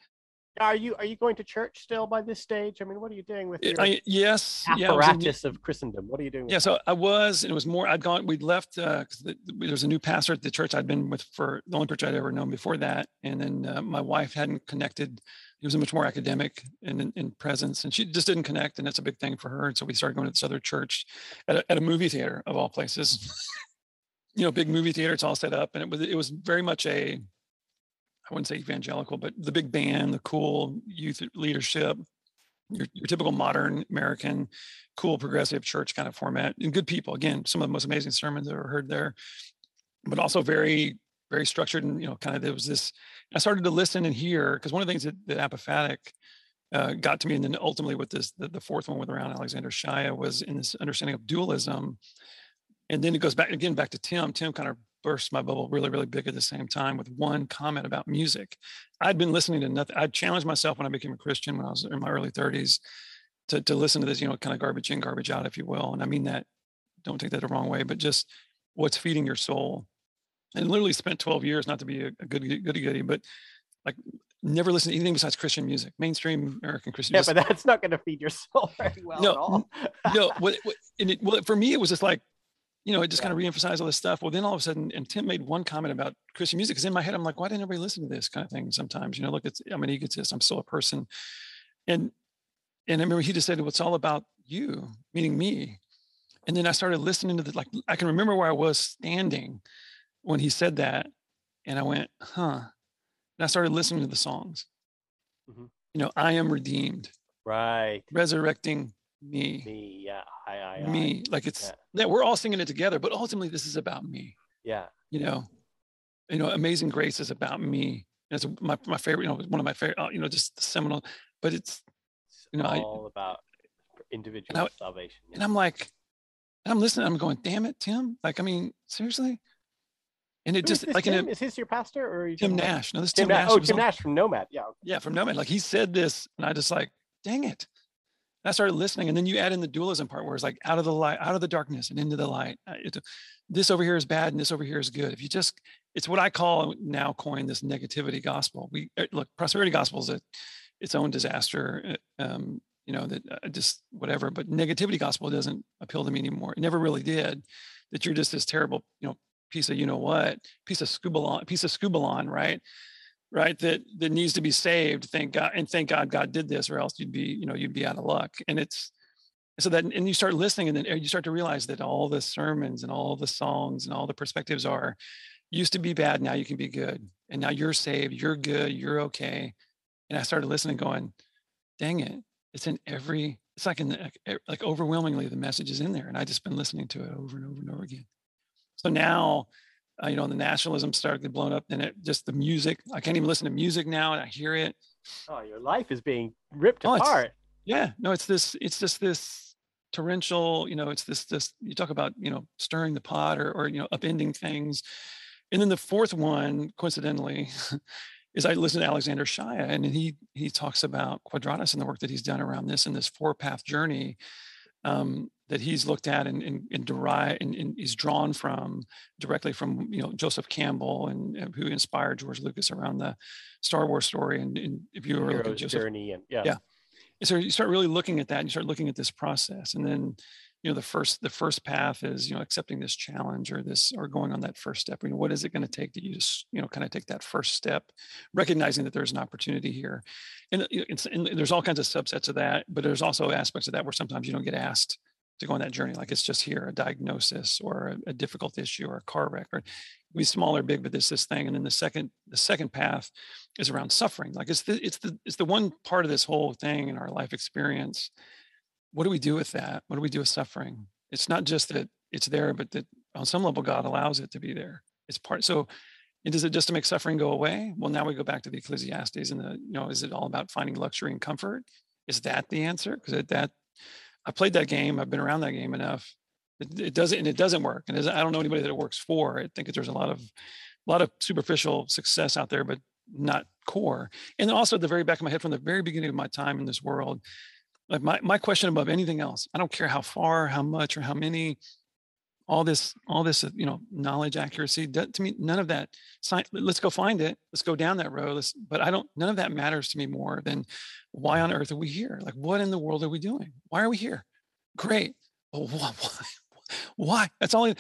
are you are you going to church still by this stage i mean what are you doing with your I, yes, yeah, I in- of christendom what are you doing with yeah. So I was, and it was more. I'd gone. We'd left because the, there was a new pastor at the church I'd been with for the only church I'd ever known before that, and then uh, my wife hadn't connected. He was much more academic and in, in presence, and she just didn't connect, and that's a big thing for her. And so we started going to this other church at a, at a movie theater of all places. [LAUGHS] you know, big movie theater. It's all set up, and it was it was very much a I wouldn't say evangelical, but the big band, the cool youth leadership, your, your typical modern American, cool progressive church kind of format, and good people. Again, some of the most amazing sermons I've ever heard there, but also very, very structured and you know, kind of there was this. I started to listen and hear because one of the things that, that apophatic uh, got to me, and then ultimately with this, the, the fourth one with around Alexander Shaia was in this understanding of dualism, and then it goes back again back to Tim. Tim kind of burst my bubble really, really big at the same time with one comment about music. I'd been listening to nothing. I challenged myself when I became a Christian when I was in my early 30s to, to listen to this, you know, kind of garbage in, garbage out, if you will. And I mean that, don't take that the wrong way, but just what's feeding your soul. And literally spent 12 years, not to be a, a goody goody goody, but like never listen to anything besides Christian music, mainstream American Christian. Music. Yeah, music. but that's not going to feed your soul [LAUGHS] very well No, at all. no, what, what, and it, well, for me, it was just like, you know, it just Yeah. kind of reemphasized all this stuff. Well, then all of a sudden, and Tim made one comment about Christian music because in my head, I'm like, why didn't everybody listen to this kind of thing? Sometimes, you know, look, it's, I'm an egotist. I'm still a person. And, and I remember he just said, well, it's all about you, meaning me. And then I started listening to the, like, I can remember where I was standing when he said that. And I went, huh. And I started listening to the songs. Mhm. You know, I am redeemed, Right. resurrecting me Me. Yeah. I. I. I. me like it's Yeah. yeah we're all singing it together but ultimately this is about me Yeah. you know you know amazing grace is about me And it's my, my favorite you know one of my favorite uh, you know just the seminal but it's It's You know, I- all about individual I- salvation. and i'm like and i'm listening i'm going damn it tim like i mean seriously and it Who just like Tim? a is this your pastor or you tim nash no this is Tim, Nash. nash Oh, Tim Nash from Nomad. Yeah. yeah from nomad like he said this and i just like dang it and i started listening and then you add in the dualism part where it's like out of the light out of the darkness and into the light it- this over here is bad and this over here is good if you just it's what i call now coin this negativity gospel we uh, look prosperity gospel is a, its own disaster uh, um you know that uh, just whatever but negativity gospel doesn't appeal to me anymore it never really did that you're just this terrible you know piece of you know what piece of skubalon piece of skubalon right? Right? That that needs to be saved. Thank god and thank god god did this or else you'd be you know you'd be out of luck. And it's so that and you start listening and then you start to realize that all the sermons and all the songs and all the perspectives are used to be bad now you can be good. And now you're saved you're good you're okay. And i started listening going dang it it's in every it's like in the like overwhelmingly the message is in there. And i just been listening to it over and over and over again so now uh, you know the nationalism started blown up and it just the music i can't even listen to music now and i hear it. Oh, your life is being ripped Oh, apart. yeah no it's this it's just this torrential you know it's this this you talk about you know stirring the pot or or you know upending things. And then the fourth one coincidentally [LAUGHS] is i listen to alexander shaia and he he talks about quadratos and the work that he's done around this and this four path journey. Um, that he's looked at and, and, and derived and, and he's drawn from directly from you know Joseph Campbell and, and who inspired George Lucas around the Star Wars story and, and if you were looking at Joseph journey and yeah. Yeah. and so you start really looking at that and you start looking at this process and then you know the first the first path is you know accepting this challenge or this or going on that first step you know what is it going to take to you just you know kind of take that first step recognizing that there's an opportunity here and, it's, and there's all kinds of subsets of that but there's also aspects of that where sometimes you don't get asked to go on that journey like it's just here a diagnosis or a, a difficult issue or a car wreck or small or big but this this thing. And then the second the second path is around suffering. Like it's the it's the it's the one part of this whole thing in our life experience. What do we do with that? What do we do with suffering? It's not just that it's there but that on some level god allows it to be there. It's part so and it just to make suffering go away? Well now we go back to the ecclesiastes and the you know is it all about finding luxury and comfort? Is that the answer? Because that i played that game i've been around that game enough. It, it doesn't and it doesn't work and i don't know anybody that it works for. I think there's a lot of a lot of superficial success out there but not core. And also at the very back of my head from the very beginning of my time in this world like my, my question above anything else i don't care how far how much or how many all this all this uh, you know knowledge accuracy to me none of that sci- let's go find it let's go down that road let's but i don't none of that matters to me more than why on earth are we here? Like what in the world are we doing? Why are we here? Great. But [LAUGHS] why why, that's all I,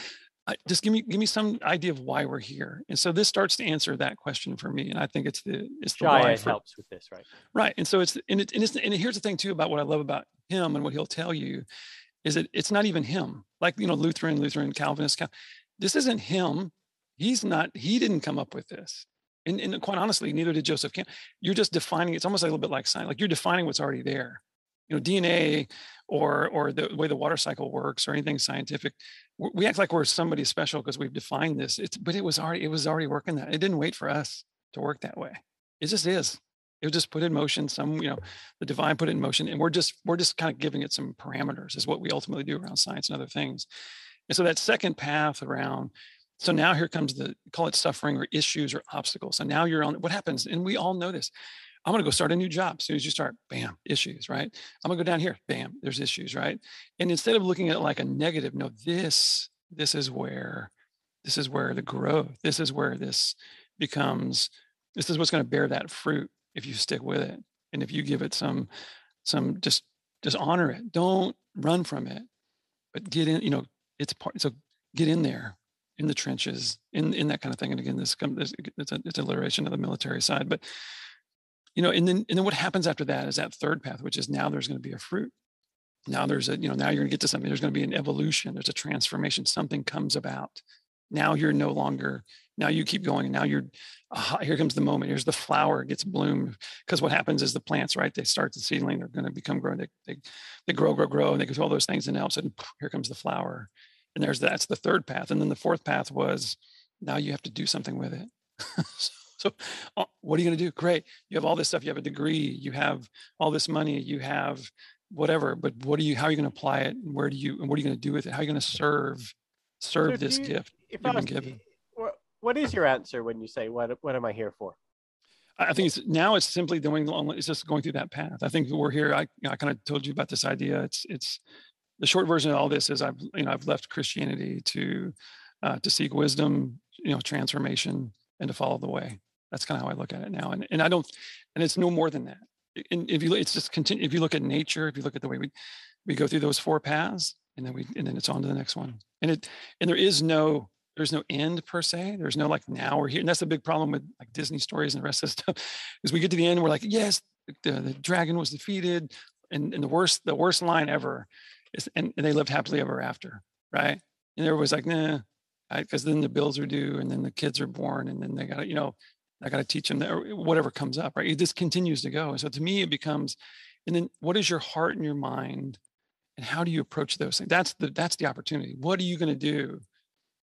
I, just give me give me some idea of why we're here. And so this starts to answer that question for me and i think it's the it's the why for, helps with this, right? Right. And so it's and it, and it's and here's the thing too about what I love about him and what he'll tell you is that it's not even him. Like you know, Lutheran, Lutheran, Calvinist. Cal- this isn't him. He's not. He didn't come up with this. And, and quite honestly, neither did Joseph. You're just defining. It's almost like a little bit like science. Like you're defining what's already there. You know, DNA or or the way the water cycle works or anything scientific. We act like we're somebody special because we've defined this. It's but it was already it was already working that. It didn't wait for us to work that way. It just is it was just put in motion some you know the divine put it in motion and we're just we're just kind of giving it some parameters is what we ultimately do around science and other things and so that second path around So now here comes the call it suffering or issues or obstacles. So now you're on what happens, and we all know this. I'm going to go start a new job. As soon as you start, bam, issues, right? I'm going to go down here, bam, there's issues, right? And instead of looking at like a negative, no, this, this is where, this is where the growth, this is where this becomes, this is what's going to bear that fruit if you stick with it. And if you give it some, some, just, just honor it. Don't run from it, but get in, you know, it's part, so get in there in the trenches in in that kind of thing and again this, this it's a it's alliteration of the military side but you know and then and then what happens after that is that third path which is now there's going to be a fruit now there's a you know now you're going to get to something there's going to be an evolution there's a transformation something comes about now you're no longer now you keep going and now you're uh, here comes the moment here's the flower gets bloomed. Because what happens is the plants right they start the seedling they're going to become grown they, they, they grow grow grow and they go all those things and now all of a sudden here comes the flower. And there's that's the third path and then the fourth path was now you have to do something with it. [LAUGHS] So, so uh, what are you going to do? Great you have all this stuff you have a degree you have all this money you have whatever but what are you how are you going to apply it? And where do you and what are you going to do with it? How are you going to serve serve so this you, gift if you've been given what is your answer when you say what what am i here for I think it's now it's simply doing it's just going through that path. I think we're here. I, I kind of told you about this idea. It's it's the short version of all this is I've you know I've left Christianity to uh, to seek wisdom, you know, transformation, and to follow the way. That's kind of how I look at it now, and and I don't, and it's no more than that. And if you it's just continue. If you look at nature, if you look at the way we we go through those four paths, and then we and then it's on to the next one. And it and there is no there's no end per se. There's no like now we're here, and that's the big problem with like Disney stories and the rest of [LAUGHS] stuff. Is we get to the end, we're like, yes, the, the dragon was defeated, and, and the worst the worst line ever and, and they lived happily ever after, right? And everybody's like, nah, because then the bills are due, and then the kids are born, and then they got to, you know, I got to teach them that, or whatever comes up, right? It just continues to go. So to me, it becomes, and then what is your heart and your mind, and how do you approach those things? That's the that's the opportunity. What are you going to do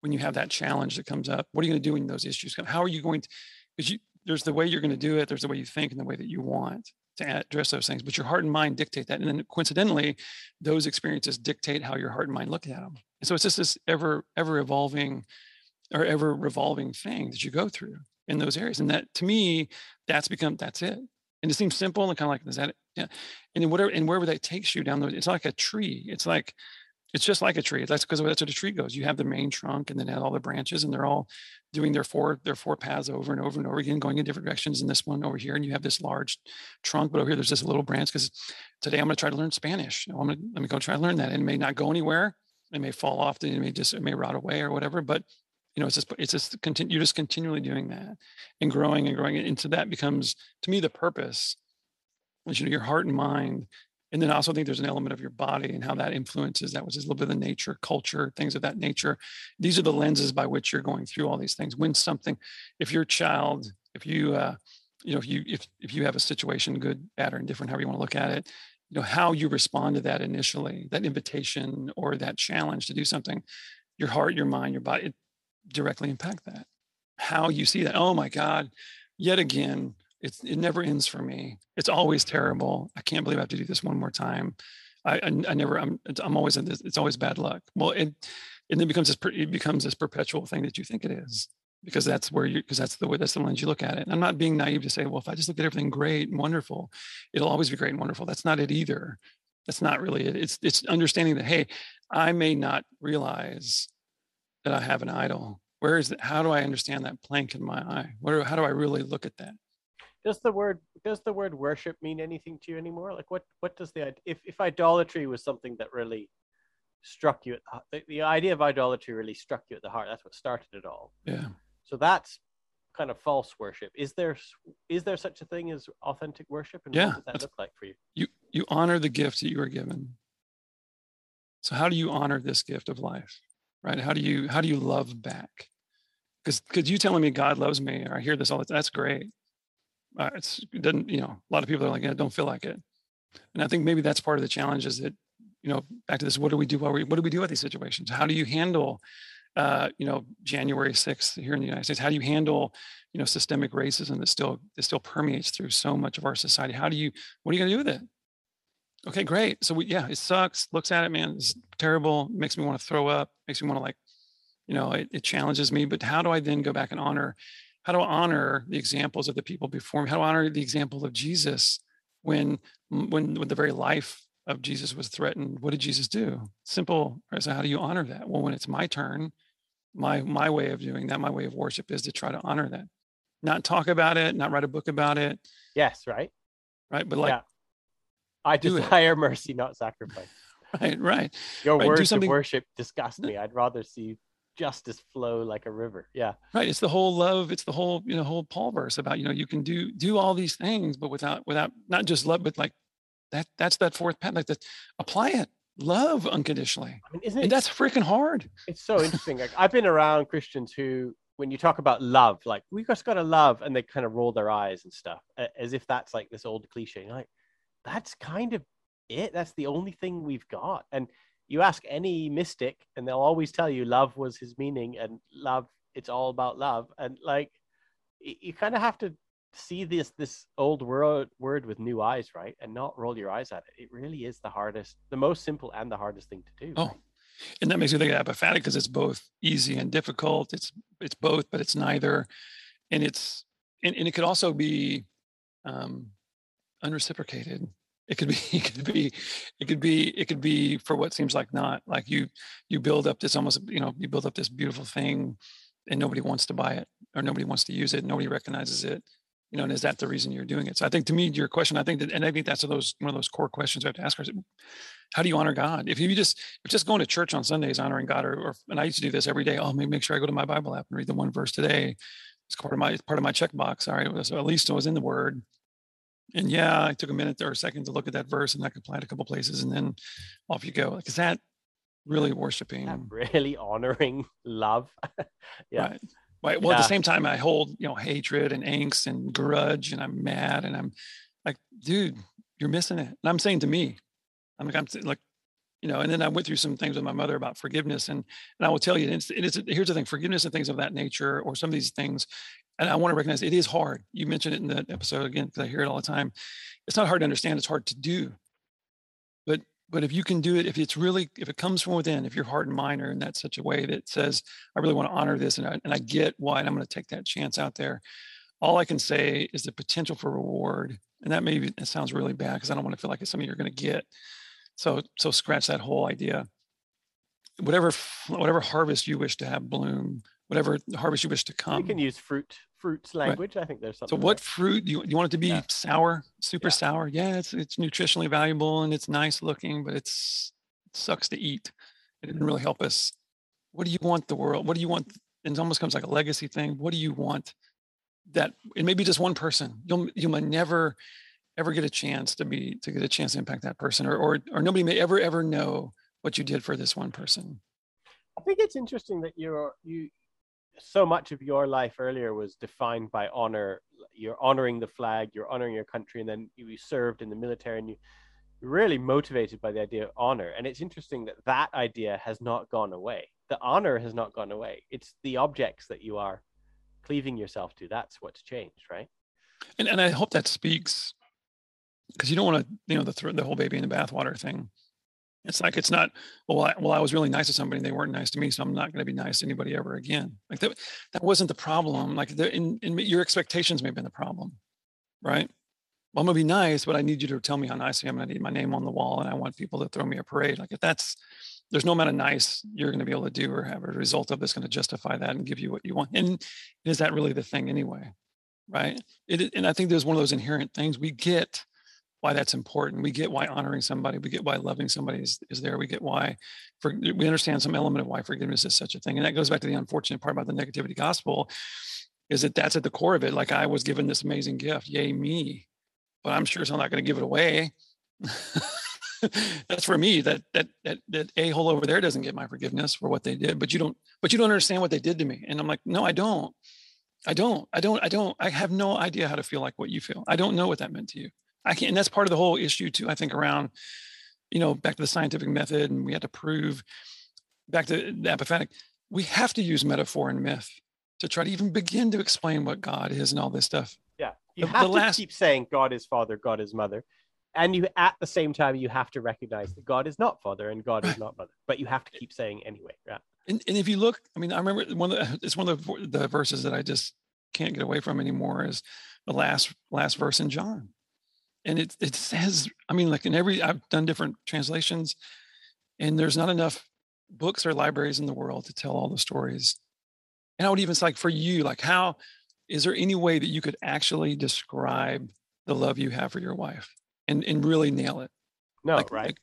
when you have that challenge that comes up? What are you going to do when those issues come? How are you going to? Because there's the way you're going to do it. There's the way you think and the way that you want to address those things, but your heart and mind dictate that. And then coincidentally, those experiences dictate how your heart and mind look at them. And so it's just this ever, ever evolving or ever revolving thing that you go through in those areas. And that to me, that's become, that's it. And it seems simple and kind of like, is that it? Yeah. And then whatever, and wherever that takes you down, those, it's like a tree. It's like, it's just like a tree. That's because that's what a tree goes. You have the main trunk and then all the branches, and they're all doing their four their four paths over and over and over again, going in different directions. And this one over here, and you have this large trunk, but over here there's this little branch. Because today I'm going to try to learn Spanish. I'm going to let me go try to learn that. And it may not go anywhere. It may fall off. It may just it may rot away or whatever. But you know, it's just it's just continue. You're just continually doing that and growing and growing. And so that becomes to me the purpose. Is, you know, your heart and mind and then I also think there's an element of your body and how that influences that, is a little bit of the nature, culture, things of that nature. These are the lenses by which you're going through all these things. When something, if your child, if you, uh, you know, if you if if you have a situation, good, bad, or indifferent, however you want to look at it, you know, how you respond to that initially, that invitation or that challenge to do something, your heart, your mind, your body, it directly impact that. How you see that. Oh my God, yet again, it's, it never ends for me. It's always terrible. I can't believe I have to do this one more time. I, I, I never, I'm, I'm always in this, it's always bad luck. Well, it, and then becomes this, it becomes this perpetual thing that you think it is because that's where you, because that's the way, that's the lens you look at it. And I'm not being naive to say, well, if I just look at everything great and wonderful, it'll always be great and wonderful. That's not it either. That's not really it. It's, it's understanding that, hey, I may not realize that I have an idol. Where is it? How do I understand that plank in my eye? What, how do I really look at that? Does the word does the word worship mean anything to you anymore? Like what what does the if if idolatry was something that really struck you at the, the idea of idolatry really struck you at the heart. That's what started it all. Yeah. So that's kind of false worship. Is there is there such a thing as authentic worship, and yeah, what does that look like for you? You you honor the gift that you were given. So how do you honor this gift of life, right? How do you how do you love back? Because because you telling me God loves me, or I hear this all the time. That's great uh, it's it doesn't you know a lot of people are like yeah, don't feel like it. And i think maybe that's part of the challenge is that you know back to this what do we do while we what do we do with these situations? How do you handle uh, you know january 6th here in the united states? How do you handle you know systemic racism that still that still permeates through so much of our society? How do you what are you to do with it? Okay great. So we yeah it sucks looks at it man it's terrible makes me want to throw up makes me want to like you know it, it challenges me but how do i then go back and honor how do i honor the examples of the people before me how do i honor the example of jesus when when when the very life of jesus was threatened. What did jesus do? Simple so how do you honor that? Well when it's my turn my my way of doing that my way of worship is to try to honor that. Not talk about it not write a book about it. Yes right? Right but like yeah. i desire mercy not sacrifice. [LAUGHS] Right right. Your right, words of worship disgust me. I'd rather see justice flow like a river yeah. Right it's the whole love it's the whole you know whole paul verse about you know you can do do all these things but without without not just love but like that that's that fourth path like that apply it. Love unconditionally. I mean, isn't it, and that's freaking hard. It's so interesting like i've been around christians who when you talk about love like we just gotta love and they kind of roll their eyes and stuff as if that's like this old cliche like that's kind of it that's the only thing we've got and you ask any mystic and they'll always tell you love was his meaning and love it's all about love. And like you kind of have to see this this old word word with new eyes right? And not roll your eyes at it. It really is the hardest the most simple and the hardest thing to do. Oh and that makes me think of apophatic because it's both easy and difficult. It's it's both but it's neither. And it's and, and it could also be um unreciprocated it could be [LAUGHS] it could be it could be it could be for what seems like not like you you build up this almost you know you build up this beautiful thing and nobody wants to buy it or nobody wants to use it nobody recognizes it you know and is that the reason you're doing it? So i think to me your question i think that and i think that's those one of those core questions we have to ask ourselves how do you honor god? If you just if just going to church on sundays honoring god or, or and i used to do this every day oh maybe make sure i go to my bible app and read the one verse today. It's part of my part of my checkbox. All right so at least i was in the word and yeah, I took a minute or a second to look at that verse and I could apply it a couple places and then off you go. Like, is that really worshiping? That really honoring [LAUGHS] love. [LAUGHS] yeah. Right. Right. Well, yeah. at the same time, I hold, you know, hatred and angst and grudge and I'm mad and I'm like, dude, you're missing it. And I'm saying to me, I'm like, I'm like, you know, and then I went through some things with my mother about forgiveness. And, and I will tell you, it's, it's, here's the thing, forgiveness and things of that nature, or some of these things and I want to recognize it is hard. You mentioned it in that episode again because I hear it all the time. It's not hard to understand; it's hard to do. But but if you can do it, if it's really if it comes from within, if your heart and mind are in that such a way that says, "I really want to honor this," and I, and I get why, and I'm going to take that chance out there. All I can say is the potential for reward, and that maybe it sounds really bad because I don't want to feel like it's something you're going to get. So so scratch that whole idea. Whatever whatever harvest you wish to have bloom, whatever harvest you wish to come. You can use fruit fruits language. Right. I think there's something. So, what there. fruit do you, you want it to be? Yeah. Sour, super yeah. sour. Yeah, it's it's nutritionally valuable and it's nice looking, but it's it sucks to eat. It didn't really help us. What do you want the world? What do you want? And it almost comes like a legacy thing. What do you want? That it may be just one person. You'll you might never ever get a chance to be to get a chance to impact that person, or or or nobody may ever ever know what you did for this one person. I think it's interesting that you're you so much of your life earlier was defined by honor. You're honoring the flag, you're honoring your country, and then you served in the military, and you are really motivated by the idea of honor. And it's interesting that that idea has not gone away. The honor has not gone away. It's the objects that you are cleaving yourself to. That's what's changed, right? And and I hope that speaks because you don't want to, you know, the the whole baby in the bathwater thing. It's like it's not well. I, well, I was really nice to somebody, and they weren't nice to me, so I'm not going to be nice to anybody ever again. Like that. That wasn't the problem. Like the, in, in your expectations may have been the problem, right? Well, I'm gonna be nice, but I need you to tell me how nice I am. I need my name on the wall, and I want people to throw me a parade. Like if that's there's no amount of nice you're going to be able to do or have a result of that's going to justify that and give you what you want. And is that really the thing anyway? Right. It, and I think there's one of those inherent things we get why that's important. We get why honoring somebody, we get why loving somebody is, is there. We get why for, we understand some element of why forgiveness is such a thing. And that goes back to the unfortunate part about the negativity gospel is that that's at the core of it. Like I was given this amazing gift, yay me, but I'm sure I'm not going to give it away. [LAUGHS] that's for me that, that, that, that a hole over there doesn't get my forgiveness for what they did, but you don't, but you don't understand what they did to me. And I'm like, no, I don't. I don't, I don't, I don't, I have no idea how to feel like what you feel. I don't know what that meant to you. I can't, and that's part of the whole issue too. I think around, you know, back to the scientific method, and we had to prove back to the apophatic. We have to use metaphor and myth to try to even begin to explain what God is and all this stuff. Yeah, you the, have the to last... keep saying God is Father, God is Mother, and you at the same time you have to recognize that God is not father and God is not mother, but you have to keep saying anyway. Yeah. And, and if you look, I mean, I remember one of the, it's one of the, the verses that I just can't get away from anymore is the last last verse in John, and it it says, I mean, like in every I've done different translations, and there's not enough books or libraries in the world to tell all the stories. And I would even say, like for you, like how is there any way that you could actually describe the love you have for your wife and and really nail it? No, like, right? like,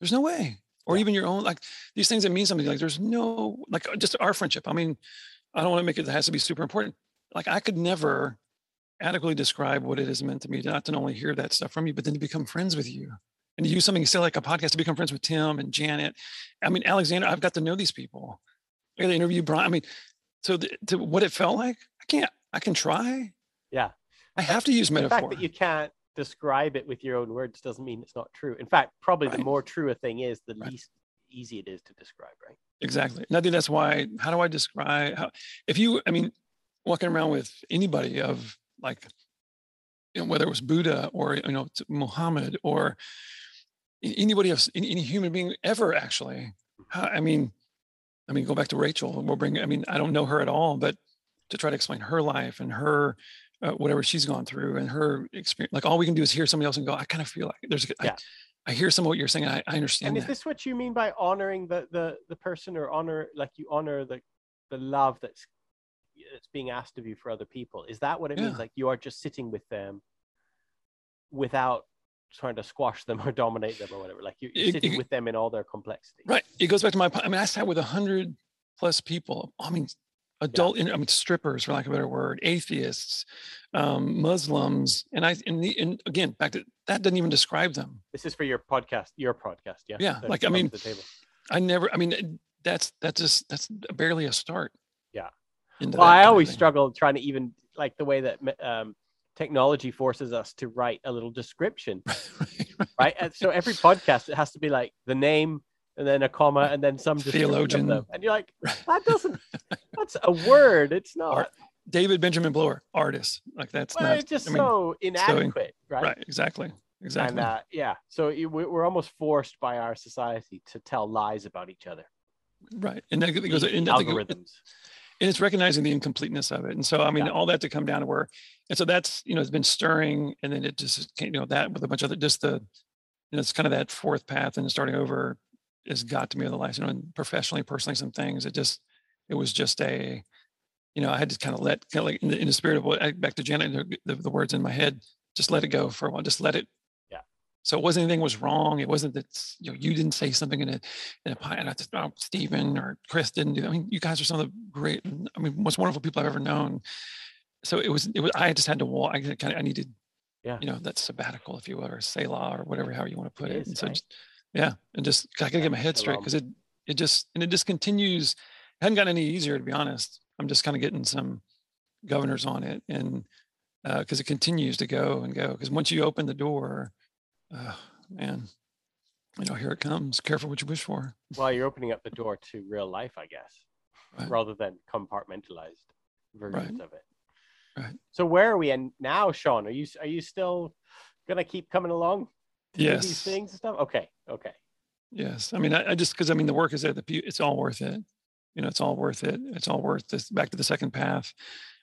there's no way. Or Yeah. even your own, like these things that mean something. Like there's no, like just our friendship. I mean, I don't want to make it that has to be super important. Like I could never adequately describe what it is meant to me to not to only hear that stuff from you, but then to become friends with you and to use something say like a podcast to become friends with Tim and Janet. I mean, Alexander, I've got to know these people. I got to interview Brian. I mean, so the, to what it felt like, I can't, I can try. Yeah. I have to use metaphor. The fact that you can't describe it with your own words doesn't mean it's not true. In fact, probably the more true a thing is, the Right. least easy it is to describe, right? Exactly. And I think that's why, how do I describe how, if you, I mean, walking around with anybody of like, you know, whether it was Buddha or, you know, Muhammad or anybody else, any, any human being ever actually, I mean, I mean, go back to Rachel. And we'll bring, I mean, I don't know her at all, but to try to explain her life and her, uh, whatever she's gone through and her experience, like all we can do is hear somebody else and go, I kind of feel like there's, Yeah. I, I hear some of what you're saying. I, I understand And is that. this what you mean by honoring the the the person or honor like you honor the the love that's that's being asked of you for other people? Is that what it Yeah. means? Like you are just sitting with them without trying to squash them [LAUGHS] or dominate them or whatever. Like you're, you're It- sitting it- with them in all their complexity. Right. It goes back to my. I mean, I sat with a hundred plus people. I mean, adult. I mean, strippers, for lack of a better word, atheists, um, Muslims, and I. And, the, and again, back to that doesn't even describe them. This is for your podcast, your podcast, yeah. Yeah, like, I mean, the table. I never. I mean, that's that's just that's barely a start. Yeah. Into Well, I always struggle trying to even like the way that um, technology forces us to write a little description, [LAUGHS] right, right. so every podcast it has to be like the name and then a comma and then some Theologian. and you're like, [LAUGHS] that doesn't. That's a word. It's not. Art- David Benjamin Blower, artist. Like that's well, not. it's just I mean, so inadequate, right? right. Exactly. Exactly. And uh, yeah, so we- we're almost forced by our society to tell lies about each other. right. And that goes. The And I think it- algorithms. And it's recognizing the incompleteness of it. And so, I mean, Yeah. all that to come down to where, and so that's, you know, it's been stirring and then it just, came, you know, that with a bunch of other, just the, you know, it's kind of that fourth path and starting over has got to me with the life, you know, and professionally, personally, some things, it just, it was just a, you know, I had to kind of let, kind of like in the, in the spirit of what, I- back to Janet, the, the, the words in my head, just let it go for a while, just let it. So it wasn't anything was wrong. It wasn't that, you know, you didn't say something in a, in a pie, and I just, oh, Stephen or Chris didn't do that. I mean, you guys are some of the great, I mean, most wonderful people I've ever known. So it was, it was, I just had to walk, I kind of, I needed, Yeah. you know, that sabbatical, if you will, or Selah or whatever, how you want to put It it. is, And so, right? just, yeah. And just, I gotta get my head straight because it, it just, and it just continues, it hadn't gotten any easier to be honest. I'm just kind of getting some governors on it and, uh, cause it continues to go and go. Cause once you open the door, uh, man, you know, here it comes. Careful what you wish for. Well, you're opening up the door to real life, I guess, Right. rather than compartmentalized versions of it. Right. So where are we in now, Sean? Are you are you still gonna keep coming along? do These things and stuff. Okay. Okay. Yes. I mean, I, I just, cause I mean, the work is there, the, it's all worth it. You know, it's all worth it. It's all worth this back to the second path.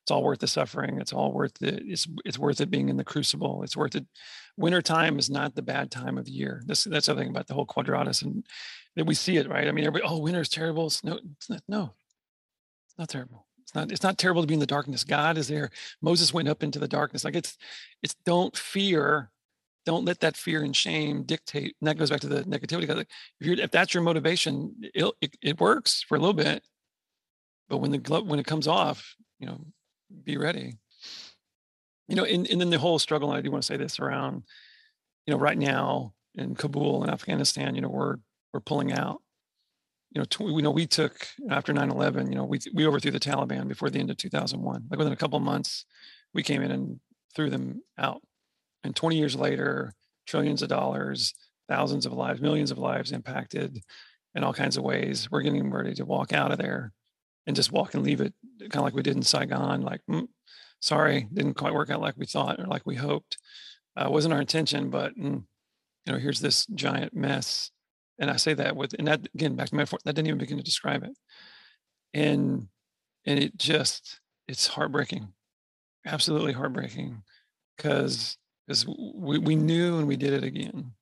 It's all worth the suffering. It's all worth it. It's, it's worth it being in the crucible. It's worth it. Winter time is not the bad time of year. This, that's the thing about the whole quadratos and that we see it, right? I mean, everybody, oh, winter is terrible. Snow, it's not, no, it's not terrible. It's not, it's not terrible to be in the darkness. God is there. Moses went up into the darkness. Like it's, it's don't fear don't let that fear and shame dictate. And that goes back to the negativity. Like if you're, if that's your motivation, it'll, it, it works for a little bit, but when the glove, when it comes off, you know, be ready. You know, and, and then the whole struggle, I do want to say this around, you know, right now in Kabul and Afghanistan, you know, we're, we're pulling out, you know, tw- we know we took after 9-11, you know, we, we overthrew the Taliban before the end of 2001, like within a couple months, we came in and threw them out. And 20 years later trillions of dollars thousands of lives millions of lives impacted in all kinds of ways. We're getting ready to walk out of there and just walk and leave it kind of like we did in saigon like mm, sorry didn't quite work out like we thought or like we hoped uh, wasn't our intention but mm, you know, here's this giant mess. And I say that with, and that again, back to metaphor, that didn't even begin to describe it. And, and it just, it's heartbreaking, absolutely heartbreaking because, because we, we knew and we did it again.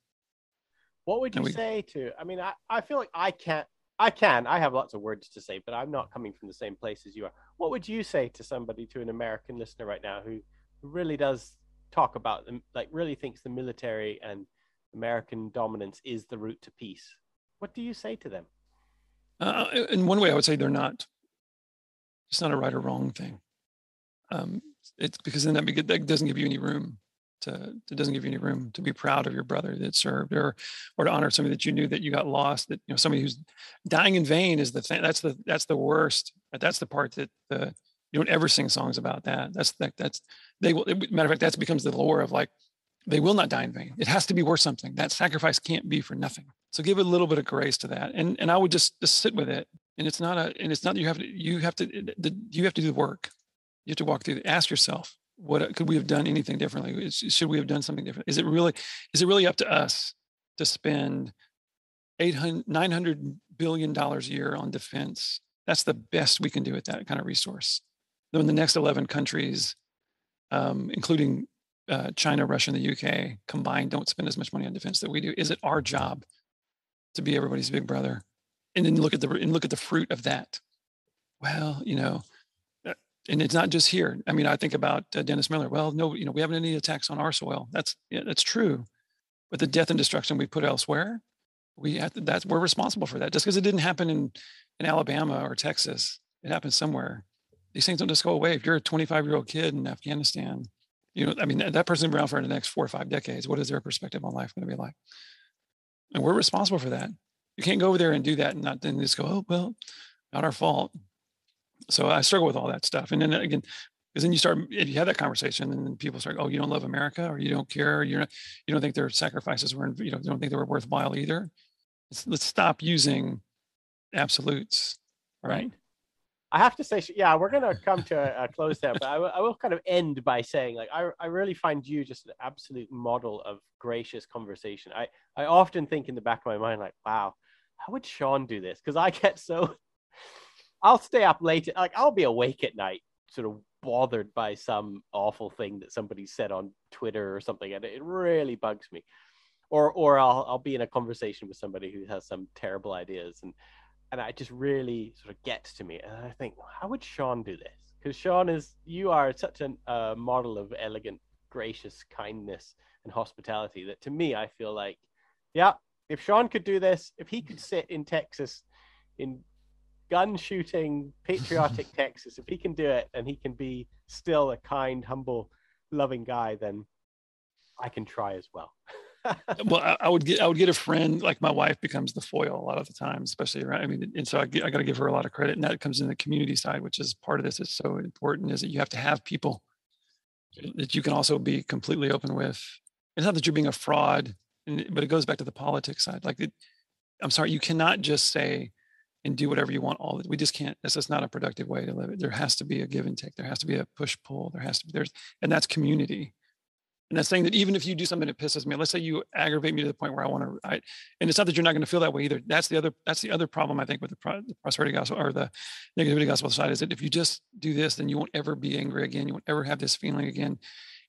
What would you we, say to, I mean, I, I feel like I can't, I can, I have lots of words to say, but I'm not coming from the same place as you are. What would you say to somebody, to an American listener right now who, really does talk about them, like really thinks the military and American dominance is the route to peace. What do you say to them? Uh, in one way, I would say they're not. It's not a right or wrong thing. Um, it's because then that, that doesn't give you any room to. It doesn't give you any room to be proud of your brother that served, or or to honor somebody that you knew that you got lost. That you know somebody who's dying in vain is the thing. That's the that's the worst. That's the part that the you don't ever sing songs about that. That's that that's they will. Matter of fact, that becomes the lore of like they will not die in vain. It has to be worth something. That sacrifice can't be for nothing. So give a little bit of grace to that, and and I would just just sit with it. And it's not a and it's not you have to you have to you have to do the work. You have to walk through. Ask yourself, what could we have done anything differently? Should we have done something different? Is it really is it really up to us to spend 800 900 billion dollars a year on defense? That's the best we can do with that kind of resource. Then the next 11 countries, um, including uh, China, Russia, and the UK combined don't spend as much money on defense that we do. Is it our job to be everybody's big brother? And then look at the and look at the fruit of that. Well, you know, uh, and it's not just here. I mean, I think about uh, Dennis Miller. Well, no, you know, we haven't any attacks on our soil. That's yeah, that's true, but the death and destruction we put elsewhere, we have to, that's we're responsible for that. Just because it didn't happen in in Alabama or Texas, it happened somewhere. These things don't just go away. If you're a 25 year old kid in Afghanistan you know, I mean, that person around for the next four or five decades. What is their perspective on life going to be like? And we're responsible for that. You can't go over there and do that and not then just go, oh, well, not our fault. So I struggle with all that stuff. And then again, because then you start, if you have that conversation, and then people start, oh, you don't love America, or you don't care, or you're not, you don't think their sacrifices were, you know, don't think they were worthwhile either. Let's, let's stop using absolutes, right? I have to say, yeah, we're gonna come to a, a close there, but I, w- I will kind of end by saying, like, I, I really find you just an absolute model of gracious conversation. I, I often think in the back of my mind, like, wow, how would Sean do this? Because I get so, I'll stay up late, like, I'll be awake at night, sort of bothered by some awful thing that somebody said on Twitter or something, and it really bugs me. Or, or I'll, I'll be in a conversation with somebody who has some terrible ideas, and and it just really sort of gets to me. And I think, how would Sean do this? Because Sean is, you are such a uh, model of elegant, gracious kindness and hospitality that to me, I feel like, yeah, if Sean could do this, if he could sit in Texas in gun shooting, patriotic [LAUGHS] Texas, if he can do it and he can be still a kind, humble, loving guy, then I can try as well. [LAUGHS] well, I, I, would get I would get a friend like my wife becomes the foil a lot of the time, especially around. I mean, and so I, I got to give her a lot of credit, and that comes in the community side, which is part of this. is so important is that you have to have people that you can also be completely open with. It's not that you're being a fraud, but it goes back to the politics side. Like, it, I'm sorry, you cannot just say and do whatever you want all that we just can't that's just not a productive way to live it there has to be a give and take there has to be a push pull there has to be there's and that's community and that's saying that even if you do something that pisses me, let's say you aggravate me to the point where I want to, I, and it's not that you're not going to feel that way either. That's the other, that's the other problem I think with the, pro, the prosperity gospel or the negativity gospel side is that if you just do this, then you won't ever be angry again. You won't ever have this feeling again.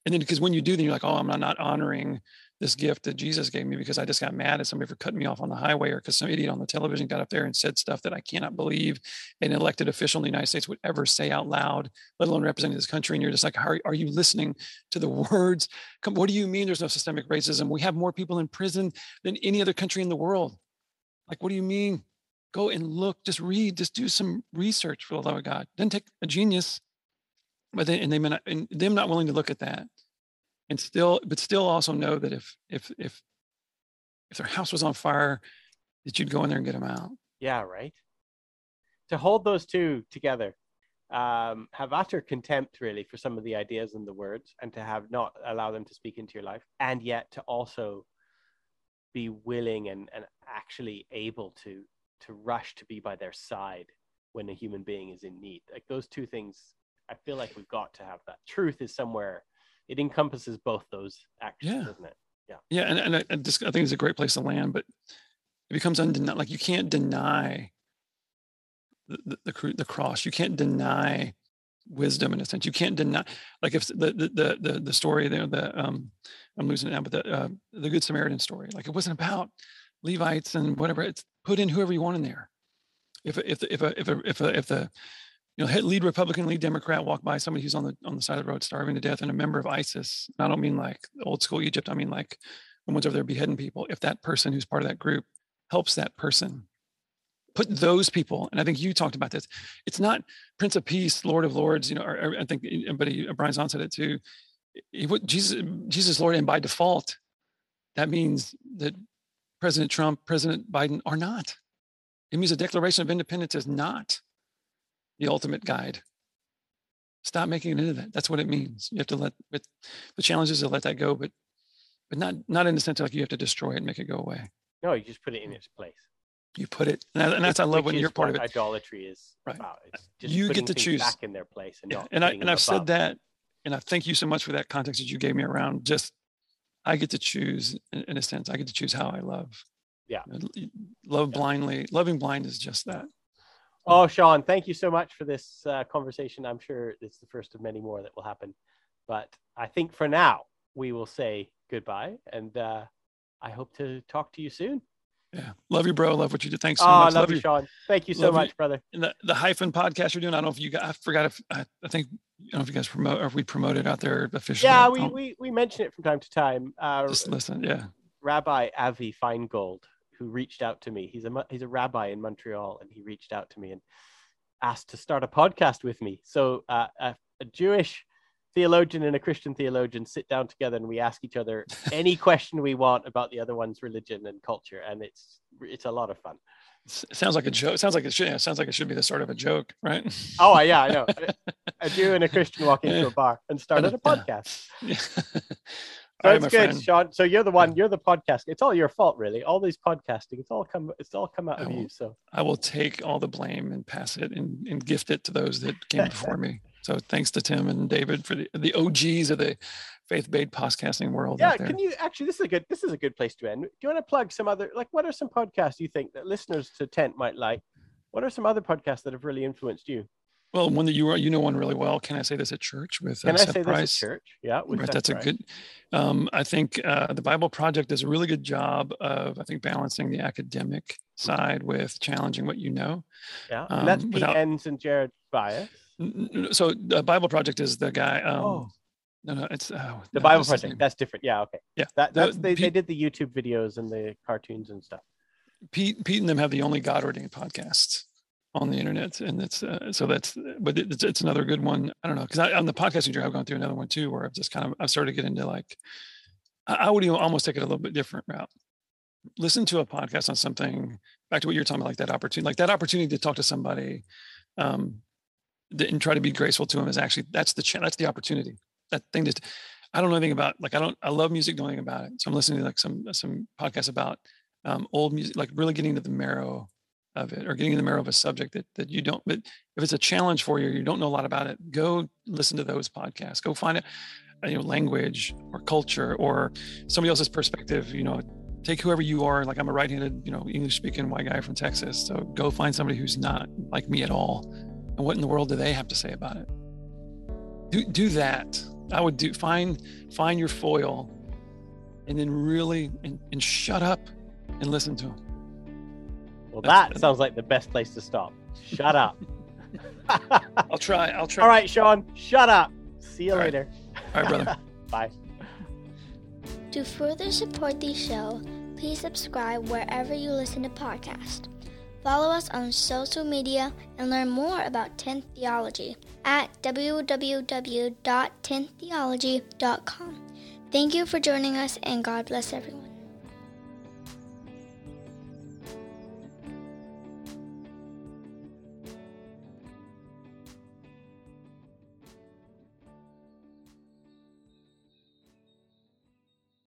And then because when you do, then you're like, oh, I'm not, not honoring this gift that Jesus gave me because I just got mad at somebody for cutting me off on the highway or because some idiot on the television got up there and said stuff that I cannot believe an elected official in the United States would ever say out loud, let alone representing this country. And you're just like, are, are you listening to the [LAUGHS] words? Come, what do you mean there's no systemic racism? We have more people in prison than any other country in the world. Like, what do you mean? Go and look, just read, just do some research for the love of God. Doesn't take a genius, but they, and they not, and them not willing to look at that and still but still also know that if if if if their house was on fire that you'd go in there and get them out. Yeah right. To hold those two together um, have utter contempt really for some of the ideas and the words and to have not allow them to speak into your life and yet to also be willing and, and actually able to to rush to be by their side when a human being is in need. Like those two things i feel like we've got to have that. Truth is somewhere it encompasses both those actions, yeah. doesn't it? Yeah. Yeah, and, and I, I just I think it's a great place to land, but it becomes undeniable. Like you can't deny the the, the, the cross. You can't deny wisdom in a sense. You can't deny like if the the the the, story there, the um I'm losing it now, but the uh, the Good Samaritan story, like it wasn't about Levites and whatever. It's put in whoever you want in there. If if if a, if a, if a, if the you know lead Republican, lead Democrat walk by somebody who's on the on the side of the road starving to death and a member of ISIS. and I don't mean like old school Egypt. I mean like one's over there beheading people. If that person who's part of that group helps that person, put those people. And I think you talked about this. It's not Prince of Peace, Lord of Lords. You know, or, or I think but uh, he, Brian Zahnd said it too. Jesus Jesus Lord, and by default, that means that President Trump, President Biden are not. It means a Declaration of Independence is not the ultimate guide. Stop making it into that. That's what it means. You have to let but the challenge is to let that go, but but not not in the sense of like you have to destroy it and make it go away. No, you just put it in its place. You put it, and, and that's I love when you're part of it. Idolatry is Right. about. It's just You get to choose. back in their place and Yeah, not. and I and I've said that, and I thank you so much for that context that you gave me around just I get to choose in, in a sense. I get to choose how I love. Yeah. You know, Love blindly. Loving blind is just that. Oh, Sean, thank you so much for this uh, conversation. I'm sure it's the first of many more that will happen. But I think for now, we will say goodbye. And uh, I hope to talk to you soon. Yeah. Love you, bro. Love what you do. Thanks so oh, I much. love, you, Sean. Thank you so Love you. much, brother. And the, the hyphen podcast you're doing. I don't know if you got, I forgot if I, I think, I don't know if you guys promote or if we promote it out there officially. Yeah, we, we, we mention it from time to time. Uh, just listen. Yeah. Rabbi Avi Feingold, who reached out to me. He's a he's a rabbi in Montreal, and he reached out to me and asked to start a podcast with me. So uh, a, a Jewish theologian and a Christian theologian sit down together, and we ask each other [LAUGHS] any question we want about the other one's religion and culture, and it's it's a lot of fun. It sounds like a joke. It sounds like it should, yeah, it sounds like it should be the start of a joke, right? [LAUGHS] Oh yeah, I know. [LAUGHS] a Jew and a Christian walk into a bar and started a podcast. Yeah. So All right, it's good, friend. Sean. So you're the one. You're the podcast. It's all your fault, really. All these podcasting. It's all come. It's all come out I of you. So I will take all the blame and pass it and, and gift it to those that came [LAUGHS] before me. So thanks to Tim and David for the, the OGs of the faith-based podcasting world yeah, out there. can you actually? This is a good. This is a good place to end. Do you want to plug some other? Like, what are some podcasts you think that listeners to Tent might like? What are some other podcasts that have really influenced you? Well, one that you are, you know one really well. Can I say this at church with uh, Can I Seth say Price? this at church? Yeah, right, Seth that's a good. Um, I think uh, the Bible Project does a really good job of I think balancing the academic side with challenging what you know. Yeah, and that's um, Pete without- Enns and Jared Byas. So the Bible Project is the guy. Um, Oh. no, no, it's oh, The no, Bible Project. That's different. Yeah, okay. Yeah, That, that's they, they Pete- did the YouTube videos and the cartoons and stuff. Pete, Pete and them have the only God ordained podcasts on the internet, and it's uh, so that's but it's, it's another good one. I don't know because on the podcasting journey, I've gone through another one too, where I've just kind of I've started to get into like I, would even almost take it a little bit different route. Listen to a podcast on something back to what you're talking about, like that opportunity, like that opportunity to talk to somebody, um, and try to be graceful to them is actually that's the that's the opportunity. That thing that I don't know anything about. Like I don't I love music, don't know about it. So I'm listening to like some some podcasts about um, old music, like really getting to the marrow of it or getting in the marrow of a subject that, that you don't, but if it's a challenge for you, you don't know a lot about it, go listen to those podcasts, go find it, you know, language or culture or somebody else's perspective, you know, take whoever you are. Like I'm a right-handed, you know, English speaking white guy from Texas. So go find somebody who's not like me at all. And what in the world do they have to say about it? Do, do that. I would do, find, find your foil and then really, and, and shut up and listen to them. Well, that sounds like the best place to stop. Shut up. [LAUGHS] I'll try. I'll try. All right, Sean. Shut up. See you All right. later. All right, brother. [LAUGHS] Bye. To further support the show, please subscribe wherever you listen to podcasts. Follow us on social media and learn more about Tent Theology at www.tenttheology.com. Thank you for joining us and God bless everyone.